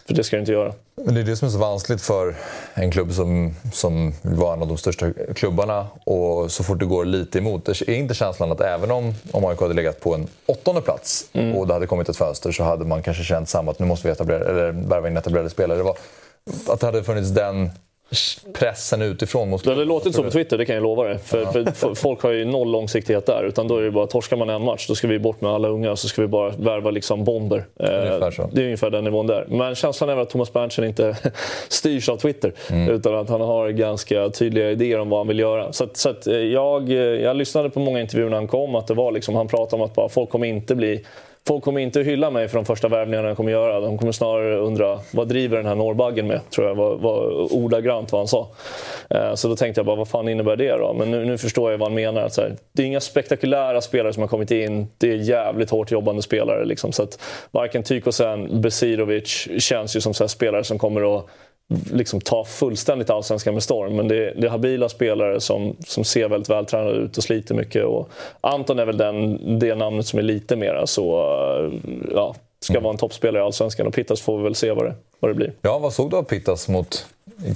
För det ska det inte göra. Men det är det som är så vanskligt för en klubb som, som vara en av de största klubbarna. Och så fort det går lite emot. Det är inte känslan att även om, om AIK hade legat på en åttonde plats mm. och det hade kommit ett fönster så hade man kanske känt samma att nu måste vi etablera, eller värva in etablerade spelare. Det var, att det hade funnits den pressen utifrån. Mot det hade låtit så på Twitter, det kan jag lova dig. För, ja. för, folk har ju noll långsiktighet där. Utan då är det bara, torskar man en match, då ska vi bort med alla unga och så ska vi bara värva liksom bomber. Eh, det är ungefär den nivån där. Men känslan är väl att Thomas Berntsen inte styrs av Twitter. Mm. Utan att han har ganska tydliga idéer om vad han vill göra. Så, att, så att jag, jag lyssnade på många intervjuer när han kom. Att det var liksom, han pratade om att bara, folk kommer inte bli Folk kommer inte hylla mig för de första värvningarna jag kommer göra. De kommer snarare undra vad driver den här norrbaggen med? Tror jag var, var ordagrant vad han sa. Eh, så då tänkte jag bara, vad fan innebär det då? Men nu, nu förstår jag vad han menar. Att så här, det är inga spektakulära spelare som har kommit in. Det är jävligt hårt jobbande spelare. Liksom. Så att varken Tykosen, Besirovic känns ju som så spelare som kommer att liksom ta fullständigt allsvenskan med storm. Men det är, det är habila spelare som, som ser väldigt vältränade ut och sliter mycket. Och Anton är väl den, det namnet som är lite mer så, ja, ska vara en toppspelare i allsvenskan. Och Pittas får vi väl se vad det, vad det blir. Ja, vad såg du av Pittas mot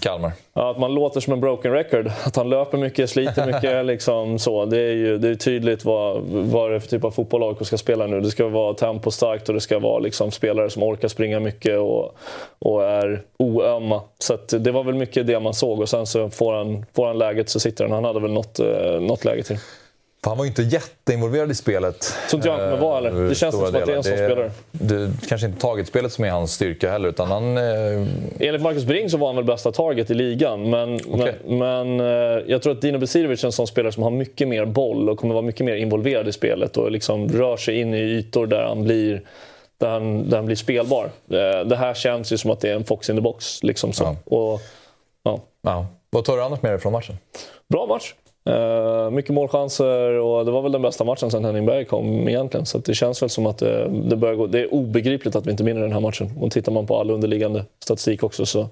Kalmar? Ja, att man låter som en broken record. Att han löper mycket, sliter mycket. liksom så. Det är ju det är tydligt vad, vad det är för typ av fotboll AIK ska spela nu. Det ska vara tempostarkt och det ska vara liksom spelare som orkar springa mycket och, och är oömma. Så det var väl mycket det man såg och sen så får han, får han läget så sitter han. Han hade väl något, eh, något läge till. För han var ju inte jätteinvolverad i spelet. Så inte jag kommer vara heller. Det känns som att det är en sån spelare. Det, kanske inte targetspelet som är hans styrka heller. Utan han, eh... Enligt Marcus Bring så var han väl bästa target i ligan. Men, okay. men, men eh, jag tror att Dino Besirovic är en sån spelare som har mycket mer boll och kommer vara mycket mer involverad i spelet. Och liksom rör sig in i ytor där han blir där han, där han blir spelbar. Eh, det här känns ju som att det är en fox in the box. Liksom så. Ja. Och, ja. Ja. Vad tar du annars med dig från matchen? Bra match. Uh, mycket målchanser och det var väl den bästa matchen sen Henning Berg kom egentligen. Så det känns väl som att det, det börjar gå. Det är obegripligt att vi inte vinner den här matchen. Och tittar man på all underliggande statistik också så,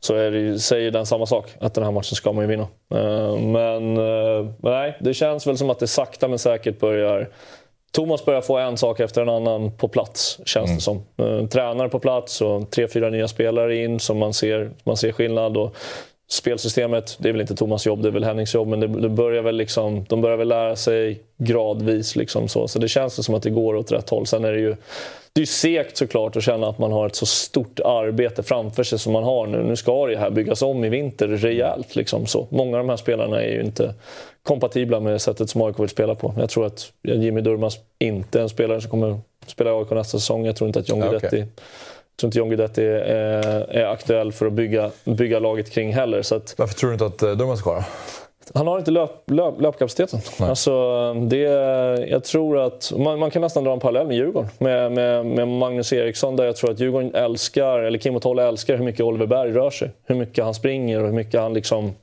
så är det, säger den samma sak. Att den här matchen ska man ju vinna. Uh, men uh, nej, det känns väl som att det sakta men säkert börjar Thomas börjar få en sak efter en annan på plats, känns mm. det som. tränare på plats och tre, fyra nya spelare in som man ser, man ser skillnad. Och spelsystemet, det är väl inte Thomas jobb, det är väl Hennings jobb, men det, det börjar väl liksom, de börjar väl lära sig gradvis. Liksom så. så det känns som att det går åt rätt håll. Sen är det ju det är segt såklart att känna att man har ett så stort arbete framför sig som man har nu. Nu ska det här byggas om i vinter rejält. Liksom så. Många av de här spelarna är ju inte kompatibla med sättet som AIK vill spela på. Jag tror att Jimmy Durmaz inte är en spelare som kommer spela i AIK nästa säsong. Jag tror inte att John Guidetti okay tror inte John Guidetti är, är, aktuell för att bygga, bygga laget kring heller. Så att, Varför tror du inte att eh, Durmaz är kvar? Han har inte löp, löp, löpkapaciteten. Alltså, det, jag tror att, man, man, kan nästan dra en parallell med Djurgården. Med, med, med Magnus Eriksson där jag tror att Djurgården älskar, eller Kim och älskar hur mycket Oliver Berg rör sig. Hur mycket han springer och hur mycket han liksom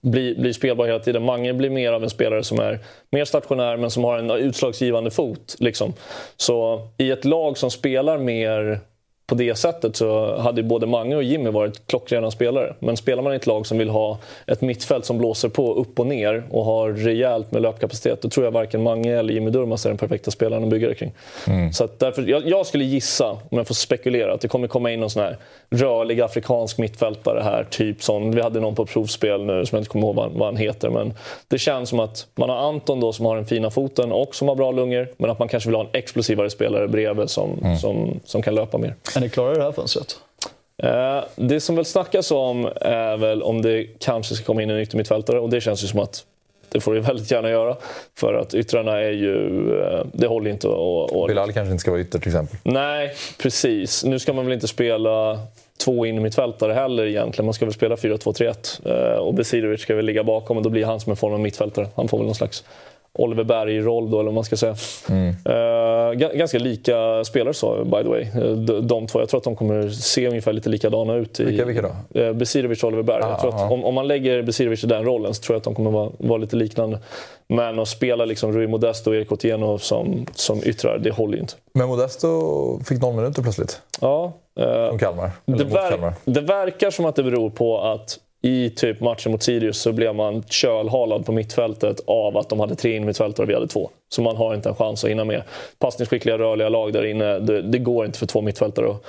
blir, blir spelbar hela tiden. Mange blir mer av en spelare som är mer stationär men som har en utslagsgivande fot. Liksom. Så i ett lag som spelar mer på det sättet så hade både Mange och Jimmy varit klockrena spelare. Men spelar man i ett lag som vill ha ett mittfält som blåser på upp och ner och har rejält med löpkapacitet, då tror jag varken Mange eller Jimmy Durmaz är den perfekta spelaren att bygga det kring. Mm. Så därför, jag, jag, skulle gissa, om jag får spekulera, att det kommer komma in någon sån här rörlig afrikansk mittfältare här. Typ sån, vi hade någon på provspel nu som jag inte kommer ihåg vad, vad han heter. Men det känns som att man har Anton då som har den fina foten och som har bra lungor. Men att man kanske vill ha en explosivare spelare bredvid som, mm. som, som kan löpa mer. Är ni klara i det här fönstret? Eh, det som väl snackas om är väl om det kanske ska komma in en yttermittfältare och det känns ju som att det får det väldigt gärna göra. För att yttrarna är ju... Eh, det håller inte att... Bilal kanske inte ska vara ytter till exempel. Nej, precis. Nu ska man väl inte spela två innermittfältare heller egentligen. Man ska väl spela 4-2-3-1. Eh, och Besirovic ska väl ligga bakom och då blir han som en form av mittfältare. Han får väl någon slags Oliver Berg-roll då, eller vad man ska säga. Mm. Uh, ganska lika spelare så, by the way. De, de två. Jag tror att de kommer se ungefär lite likadana ut. vilka, vilka då? Uh, Besirovic och Oliver Berg. Ah, jag tror att om, om, man lägger Besirovic i den rollen så tror jag att de kommer vara, vara lite liknande. Men att spela liksom Rui Modesto och Erik Otieno som, som yttrar, det håller ju inte. Men Modesto fick noll minuter plötsligt. Ja. Uh, Från Kalmar. Det, ver det verkar som att det beror på att i typ matchen mot Sirius så blev man kölhalad på mittfältet av att de hade tre innermittfältare och vi hade två. Så man har inte en chans att hinna med. Passningsskickliga, rörliga lag där inne. Det, det går inte för två mittfältare att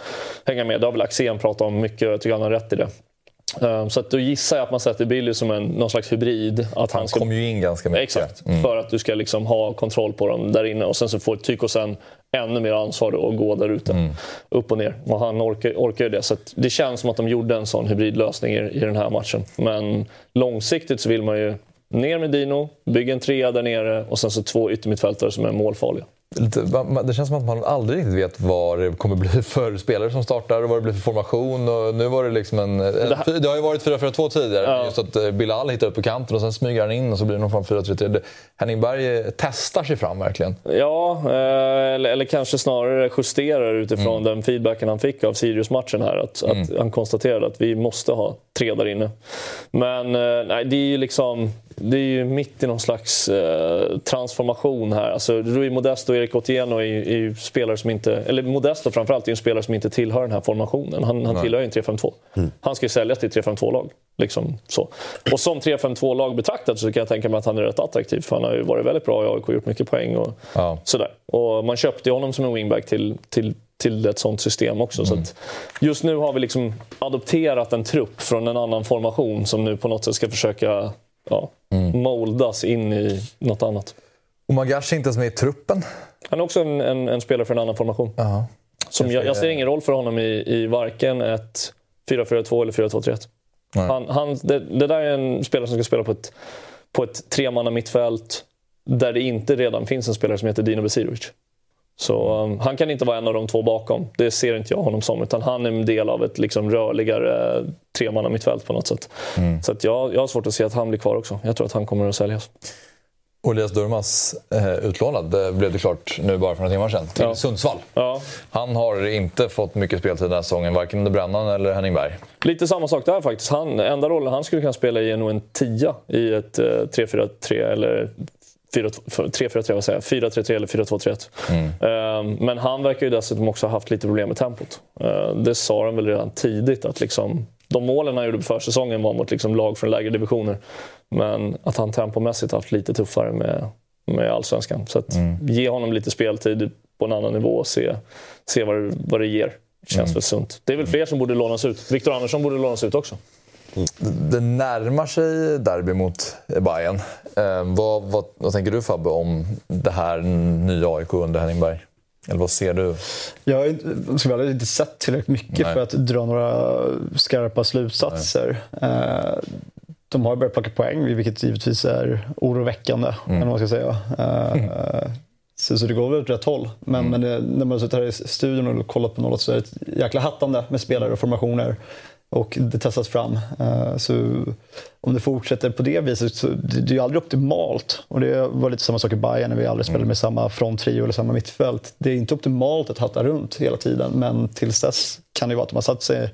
hänga med. Det har väl Axén pratat om mycket och jag tycker han har rätt i det. Ehm, så att då gissar jag att man sätter Billy som en, någon slags hybrid. Att han, ska... kom ju in ganska mycket. Exakt, mm. för att du ska liksom ha kontroll på dem där inne. Och sen så får Tyko sen ännu mer ansvar att gå där ute. Mm. Upp och ner. Och han orkar, orkar ju det. Så det känns som att de gjorde en sån hybridlösning i, i den här matchen. Men långsiktigt så vill man ju ner med Dino, bygga en trea där nere och sen så två yttermittfältare som är målfarliga. Det känns som att man aldrig riktigt vet vad det kommer bli för spelare som startar och vad det blir för formation. Och nu var det liksom en... Det, här... det har ju varit 4-4-2 tidigare. Ja. Just att eh, Bilal hittar upp på kanten och sen smyger han in och så blir det någon form 4-3-3. Henning Berg testar sig fram verkligen. Ja, eh, eller, eller kanske snarare justerar utifrån mm. den feedbacken han fick av Sirius-matchen här. Att, mm. att han konstaterade att vi måste ha tre där inne. Men eh, nej, det är ju liksom det är ju mitt i någon slags eh, transformation här. Alltså, Rui Modesto och Erik Otieno är är ju, spelare som inte... Eller Modesto framförallt är ju en spelare som inte tillhör den här formationen. Han, han tillhör ju en 3-5-2. Mm. Han ska ju säljas till 3-5-2-lag. Liksom så. Och som 3-5-2-lag betraktat så kan jag tänka mig att han är rätt attraktiv. För han har ju varit väldigt bra i AIK och gjort mycket poäng. Och ja. sådär. Och man köpte ju honom som en wingback till, till till ett sånt system också. Mm. Så just nu har vi liksom adopterat en trupp från en annan formation som nu på något sätt ska försöka ja, mm. moldas in i något annat. Och Magashi är inte ens med i truppen? Han är också en, en, en spelare för en annan formation. Uh Som jag, jag, ser ingen roll för honom i, i varken ett 4-4-2 eller 4-2-3-1. Han, han, det, det, där är en spelare som ska spela på ett, på ett tremanna mittfält där det inte redan finns en spelare som heter Dino Besirovic. Så um, han kan inte vara en av de två bakom. Det ser inte jag honom som. Utan han är en del av ett liksom, rörligare tremanna mittfält på något sätt. Mm. Så att jag, jag har svårt att se att han blir kvar också. Jag tror att han kommer att säljas. Elias Durmas eh, utlånad det blev det klart nu bara för några timmar sedan till ja. Sundsvall. Ja. Han har inte fått mycket speltid den här säsongen, varken under Brännan eller Henning Berg. Lite samma sak där faktiskt. Han, enda rollen han skulle kunna spela i är nog en tia i ett eh, 3-4-3 eller 3-4-3, vad säger 4-3-3 eller 4-2-3-1. Mm. Ehm, men han verkar ju dessutom också ha haft lite problem med tempot. Ehm, det sa han väl redan tidigt att liksom, de målen han gjorde på försäsongen var mot liksom lag från lägre divisioner. Men att han tempomässigt haft lite tuffare med, med allsvenskan. Så att mm. ge honom lite speltid på en annan nivå och se, se vad, det, vad det ger. Känns mm. väl sunt. Det är väl fler som borde lånas ut. Viktor Andersson borde lånas ut också. Det närmar sig derby mot Bayern. Eh, vad, vad, vad, tänker du Fabbe om det här nya AIK under Henningberg? Eller vad ser du? Jag har inte sett tillräckligt mycket Nej. för att dra några skarpa slutsatser. Nej. Eh, de har börjat plocka poäng, vilket givetvis är oroväckande. Mm. Eller vad man ska säga. Mm. Så, så, det går väl åt rätt håll. Men, mm. men det, när man sitter här i studion och kollar på något så är det ett jäkla hattande med spelare och formationer och det testas fram. Eh, så om det fortsätter på det viset så det, är ju aldrig optimalt. Och det var lite samma sak i Bayern när vi aldrig spelade mm. med samma fronttrio eller samma mittfält. Det är inte optimalt att hatta runt hela tiden men tills dess kan det vara att har satt, sig,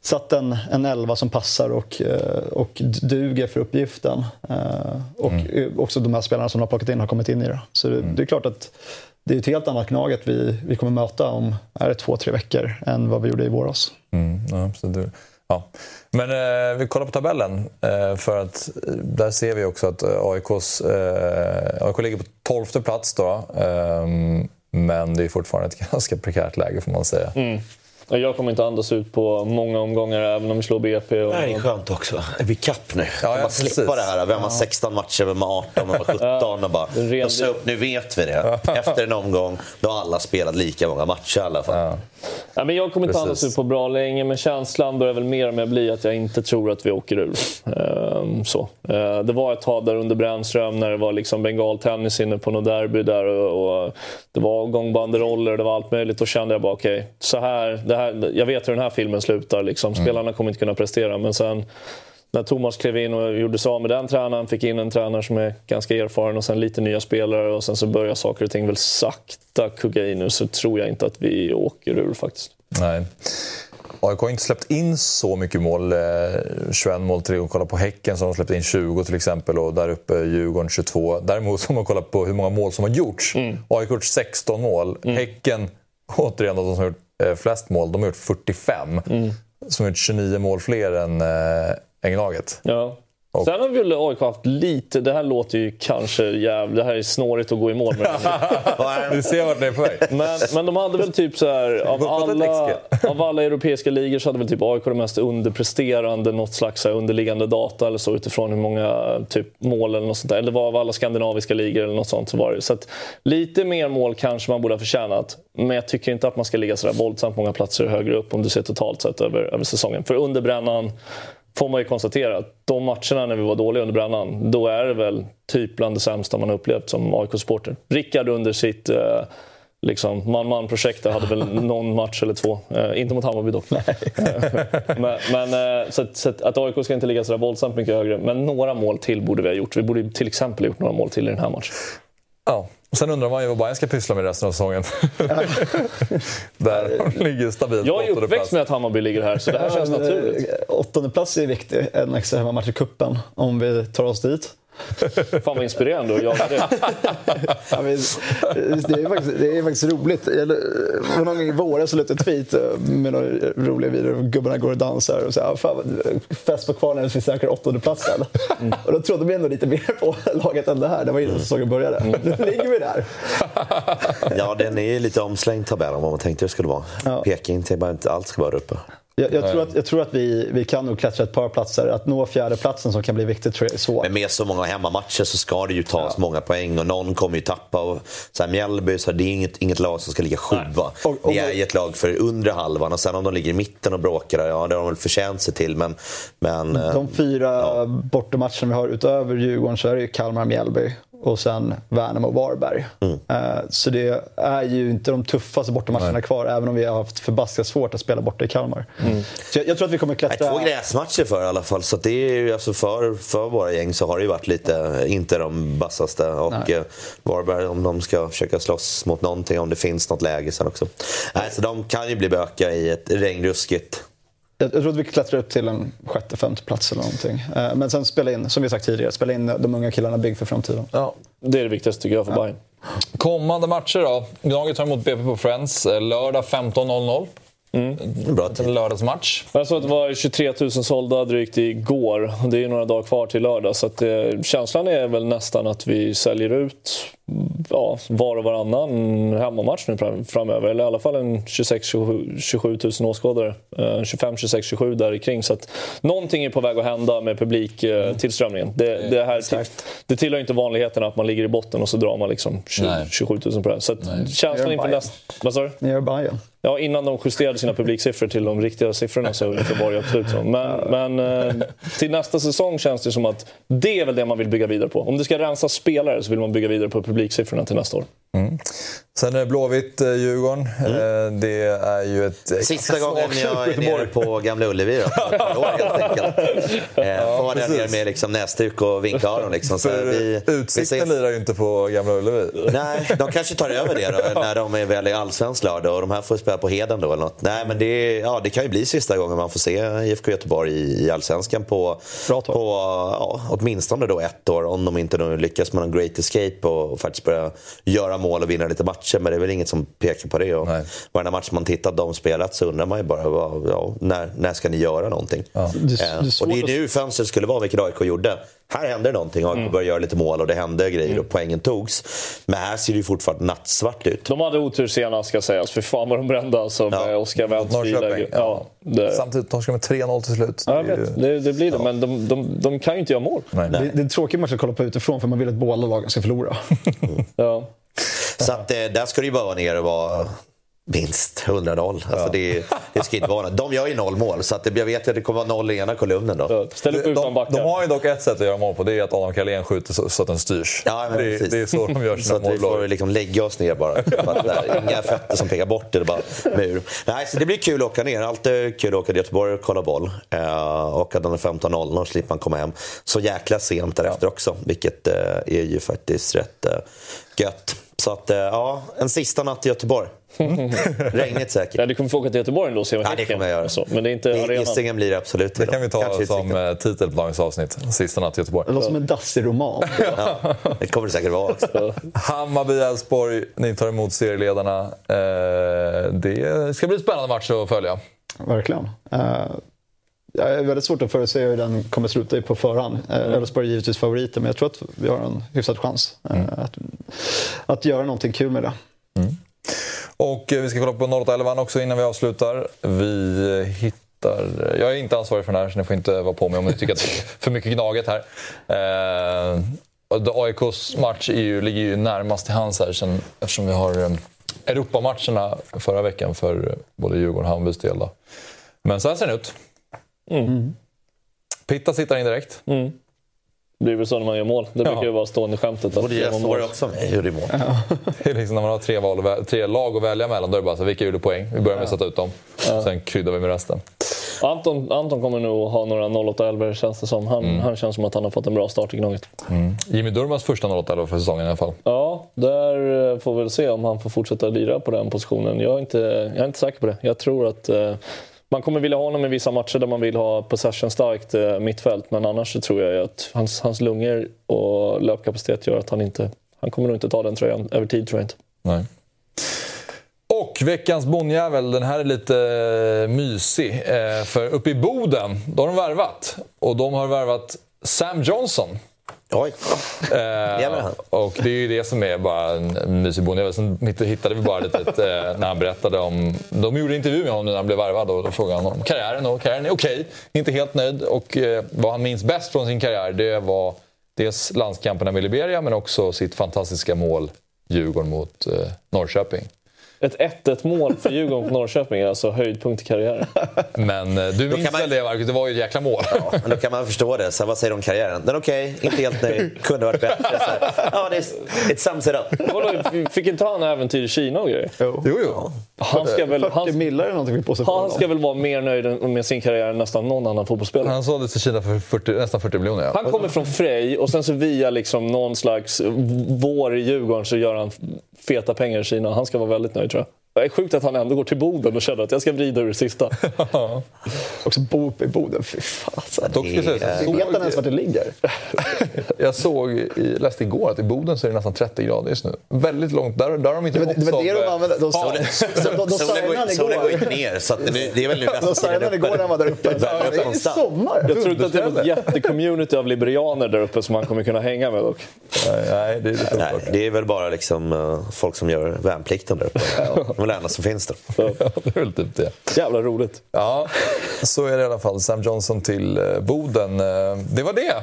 satt en, en elva som passar och, eh, och duger för uppgiften. Eh, och mm. också de här spelarna som de har plockat in har kommit in i det. Så det, mm. det är klart att det är ett helt annat Gnaget vi, vi kommer möta om är det två, tre veckor än vad vi gjorde i våras. Mm, ja, absolut. Ja. Men eh, vi kollar på tabellen. Eh, för att eh, där ser vi också att eh, AIKs, eh, AIK ligger på tolfte plats. Då, eh, men det är fortfarande ett ganska prekärt läge får man säga. Mm. Jag kommer inte andas ut på många omgångar även om vi slår BP. Och... Det är skönt också. Det blir kapp nu. Ja, ja, bara slippa det här. Vem har 16 matcher, vem har 18, vem har 17? och bara, ren- och så, nu vet vi det. Efter en omgång, då har alla spelat lika många matcher i alla fall. Ja. Ja, men jag kommer inte Precis. andas ut på bra länge, men känslan börjar väl mer och mer bli att jag inte tror att vi åker ur. Ehm, så. Eh, det var ett tag där under Brännström när det var liksom bengaltennis inne på något derby där och, och det var gångbanderoller och det var allt möjligt. Då kände jag bara okej, så här, det här, jag vet hur den här filmen slutar. Liksom. Spelarna kommer inte kunna prestera. Men sen när Thomas klev in och gjorde sig av med den tränaren, fick in en tränare som är ganska erfaren och sen lite nya spelare och sen så börjar saker och ting väl sakta kugga in nu så tror jag inte att vi åker ur faktiskt. Nej. AIK har inte släppt in så mycket mål. Eh, 21 mål till och kolla på Häcken som har släppt in 20 till exempel och där uppe Djurgården 22. Däremot om man kollar på hur många mål som har gjorts. AIK har gjort 16 mål. Häcken, återigen de som har gjort eh, flest mål, de har gjort 45. Som har gjort 29 mål fler än eh, Ängellaget. Ja. Och- Sen har väl AIK haft lite, det här låter ju kanske jävligt, det här är snårigt att gå i mål med. Vi ser vart ni är på väg. Men, men de hade väl typ så här, av alla, av alla europeiska ligor så hade väl typ AIK det mest underpresterande, något slags så här underliggande data eller så utifrån hur många typ mål eller något sånt där. Eller var av alla skandinaviska ligor eller något sånt så var det. Så att lite mer mål kanske man borde ha förtjänat. Men jag tycker inte att man ska ligga sådär våldsamt många platser högre upp om du ser totalt sett över, över säsongen. För under brännan får man ju konstatera att de matcherna när vi var dåliga under brännan, då är det väl typ bland det sämsta man har upplevt som AIK-supporter. Rickard under sitt eh, liksom, man-man-projekt där hade väl någon match eller två. Eh, inte mot Hammarby dock. men, men, eh, så, att, så att, AIK ska inte ligga sådär våldsamt mycket högre. Men några mål till borde vi ha gjort. Vi borde till exempel ha gjort några mål till i den här matchen. Ja. Och sen undrar man ju vad Bayern ska pyssla med resten av säsongen. Där de ligger stabilt Jag är uppväxt plats. med att Hammarby ligger här, så det här känns naturligt. Eh, Åttonde plats är viktig, en extra hemmamatch i kuppen om vi tar oss dit. Fan vad inspirerande att jaga det. Ja, men, det, är faktiskt, det är faktiskt roligt. Jag, någon gång i våras så la jag ut en tweet med några roliga videor. Gubbarna går och dansar och säger "Ah, fan, fest på kvar när vi säkrar åttondeplatsen. Och då trodde vi ändå lite mer på laget än det här. Det var innan säsongen började. Nu ligger vi där. Ja, den är ju lite omslängd tabell om vad man tänkte det skulle vara. Ja. Peking till bara inte allt ska vara uppe. Jag, jag, tror att, jag tror att vi, vi kan nog klättra ett par platser. Att nå fjärdeplatsen som kan bli viktigt tror jag är svårt. Men med så många hemmamatcher så ska det ju tas många poäng och någon kommer ju tappa. Och så här, Mjällby, så här, det är inget, inget lag som ska ligga sjua. Och- och- Ni är ju ett lag för undre halvan och sen om de ligger i mitten och bråkar, ja det har de väl förtjänt sig till. Men, men eh, De fyra bortamatcherna vi har utöver Djurgården så är det ju Kalmar, Mjällby och sen Värnamo och Varberg. Eh, Så det är ju inte de tuffaste bortamatcherna kvar, även om vi har haft förbaskat svårt att spela borta i Kalmar. Så jag, jag tror att vi kommer Nej, klättra... två gräsmatcher för i alla fall. Så det är ju, alltså för, för våra gäng så har det ju varit lite, inte de vassaste. Och Nej. eh, Varberg, om de ska försöka slåss mot någonting, om det finns något läge sen också. Nej, så de kan ju bli böka i ett regnruskigt. Jag, jag tror att vi klättrar upp till en sjätte, femte plats eller någonting. Eh, Men sen spela in, som vi sagt tidigare, spela in de unga killarna bygg för framtiden. Ja. Det är det viktigaste tycker jag för Bayern. Kommande matcher då. Gnaget tar emot BP på Friends eh, lördag 15.00. Bra En tid. lördagsmatch. Jag såg att det var 23 000 sålda drygt igår. Det är några dagar kvar till lördag. Så att, eh, känslan är väl nästan att vi säljer ut ja, var och varannan hemmamatch nu fram- framöver. Eller i alla fall en 26-27 27 000 åskådare. Eh, 25, 26, 27 där kring. Så att någonting är på väg att hända med publiktillströmningen. Det, det, här, det tillhör inte vanligheten att man ligger i botten och så drar man liksom 20, Nej. 27 000 på det. Så att känslan Gör inför nästa... Vad sa du? Ni gör Bayern. Ja, innan de justerade sina publiksiffror till de riktiga siffrorna så var det absolut så. Men, men eh, till nästa säsong känns det som att det är väl det man vill bygga vidare på. Om det ska rensa spelare så vill man bygga vidare på publiksiffrorna till nästa år. Sen är det Blåvitt-Djurgården. Eh, Det är ju ett... Mm. Sista gången jag är nere på Gamla Ullevi då, för ett år helt enkelt. Eh, Får vara där nere med liksom näsduk och vinka av dem. Liksom. Så För vi, vi Utsikten ses. lirar ju inte på Gamla Ullevi. Nej, de kanske tar över det då, när de är väl i allsvensk lördag och de här får spela på Heden då eller något. Nej, men det, ja, det kan ju bli sista gången man får se IFK Göteborg i, i allsvenskan på, på ja, åtminstone då ett år om de inte lyckas med någon great escape och, och faktiskt börja göra mål och vinna lite matcher. Men det är väl inget som pekar på det. Och varje match man tittar de spelat så undrar man ju bara ja, när, när ska ni göra någonting? Ja. Det, det eh, och det är nu fönstret skulle vara, vilket AIK gjorde här hände någonting. AIK mm. började göra lite mål och det hände grejer mm. och poängen togs. Men här ser det ju fortfarande nattsvart ut. De hade otur senast ska sägas. För fan vad de brände alltså ja. med Oskar Wendts ja. ja det... Samtidigt torskade med 3-0 till slut. Ja, jag vet. Det, det blir det. Men de, de, de, kan ju inte göra mål. Nej. Nej. Det, det är en tråkig match att kolla på utifrån för man vill att båda lagen ska förlora. mm. ja. Så att, eh, där ska det ju bara vara ner och vara Minst 100 noll. Alltså ja. det, det ska inte vara De gör ju noll mål, så att det, jag vet att det kommer vara noll i ena kolumnen. Då. Ställ upp utan de, de har ju dock ett sätt att göra mål på, det är att Adam Carlén skjuter så, så, att den styrs. Ja, men det, det, är så de gör sina mål. Så att vi får liksom lägga oss ner bara. där, inga fötter som pekar bort, det är bara mur. Nej, så det blir kul att åka ner. Alltid kul att åka till Göteborg och kolla boll. Uh, och att den är 15.00 slipper man komma hem så jäkla sent därefter ja. också. Vilket uh, är ju faktiskt rätt uh, gött. Så att, ja, en sista natt i Göteborg. Regnigt säkert. Ja, du kommer få åka till Göteborg ändå och se vad Ja, det kommer jag göra. Så. Men det är inte det, Gissingen blir det absolut. Det kan vi ta Kanske som eh, titel på dagens avsnitt. Sista natt i Göteborg. Det låter som en dassig roman. ja, det kommer det säkert vara också. Hammarby-Elfsborg, ni tar emot serieledarna. Eh, det ska bli en spännande match att följa. Verkligen. Eh, jag är väldigt svårt att förutse hur den kommer sluta på förhand. Mm. Elfsborg är givetvis favoriter, men jag tror att vi har en hyfsad chans mm. att, att göra någonting kul med det. Mm. Och eh, vi ska kolla på 0811 också innan vi avslutar. Vi hittar... Jag är inte ansvarig för den här, så ni får inte vara på mig om ni tycker att det är för mycket Gnaget här. Eh, AIKs match ju, ligger ju närmast till hands här sen, eftersom vi har eh, Europamatcherna förra veckan för både Djurgården och Hammarbys del. Då. Men så här ser den ut. Mm. Pitta sitter in direkt. Mm. Det blir väl så när man gör mål. Det brukar ju vara stående skämtet. Och det gör också med hur det mål. Ja. liksom när man har tre, val, tre lag att välja mellan, då är det bara så vilka gjorde poäng? Vi börjar med att sätta ut dem. Ja. Sen kryddar vi med resten. Anton, Anton kommer nog ha några 08-11 känns det som. Han, mm. han känns som att han har fått en bra start i Gnaget. Mm. Jimmy Durmaz första 08-11 för säsongen i alla fall. Ja, där eh, får vi väl se om han får fortsätta lira på den positionen. Jag är inte, jag är inte säker på det. Jag tror att eh, man kommer vilja ha honom i vissa matcher där man vill ha possession-starkt eh, mittfält. Men annars så tror jag att hans, hans lungor och löpkapacitet gör att han inte... Han kommer nog inte ta den tröjan över tid, tror jag inte. Nej. Och veckans bonjävel, den här är lite eh, mysig. Eh, för uppe i Boden, då har de värvat. Och de har värvat Sam Johnson. Oj. Eh, och det är ju det som är bara en mysig bonde. Sen hittade vi bara lite eh, när han berättade om... De gjorde intervju med honom när han blev värvad och då frågade han om karriären. Och karriären är okej, okay, inte helt nöjd. Och eh, vad han minns bäst från sin karriär det var dels landskamperna med Liberia men också sitt fantastiska mål Djurgården mot eh, Norrköping. Ett 1-1 mål för Djurgården på Norrköping är alltså höjdpunkt i karriären. Men eh, du minns man... väl det Marcus? Det var ju ett jäkla mål. Ja, då kan man förstå det. Så vad säger du om karriären? Den är okej, okay, inte helt nöjd, kunde varit bättre. Så ja, det är, it sums it up. Fick inte han äventyr i Kina och grejer? Jo, jo. jo. Han ska väl, 40 millar eller någonting på sig Han ska väl vara mer nöjd med sin karriär än nästan någon annan fotbollsspelare. Han såldes till Kina för 40, nästan 40 miljoner. Ja. Han kommer från Frej och sen så via liksom någon slags vår i Djurgården så gör han feta pengar i Kina. Han ska vara väldigt nöjd tror jag. Det är sjukt att han ändå går till Boden och känner att jag ska vrida ur det sista. Också bo i Boden, fy fasen. Dock ska säga, såg... Vet han ens vart det ligger? jag såg, i, läste igår att i Boden så är det nästan 30 grader just nu. Väldigt långt. Där, där har de inte det, det var det de använde. De, ja. de, de, solen går inte ner, så det är väl nu De signade igår när han var där uppe. Det är sommar. Jag tror inte att det är något jättecommunity av liberianer där uppe som man kommer kunna hänga med dock. Nej, det, är Nej, det är väl bara liksom, uh, folk som gör värnplikten där uppe enda som finns där. Ja, det är väl typ det. Jävla roligt. Ja, så är det i alla fall. Sam Johnson till eh, Boden. Eh, det var det.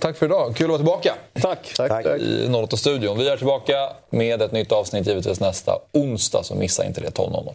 Tack för idag. Kul att vara tillbaka. Tack. Tack, tack. I 08-studion. Vi är tillbaka med ett nytt avsnitt givetvis nästa onsdag, så missa inte det 12.00.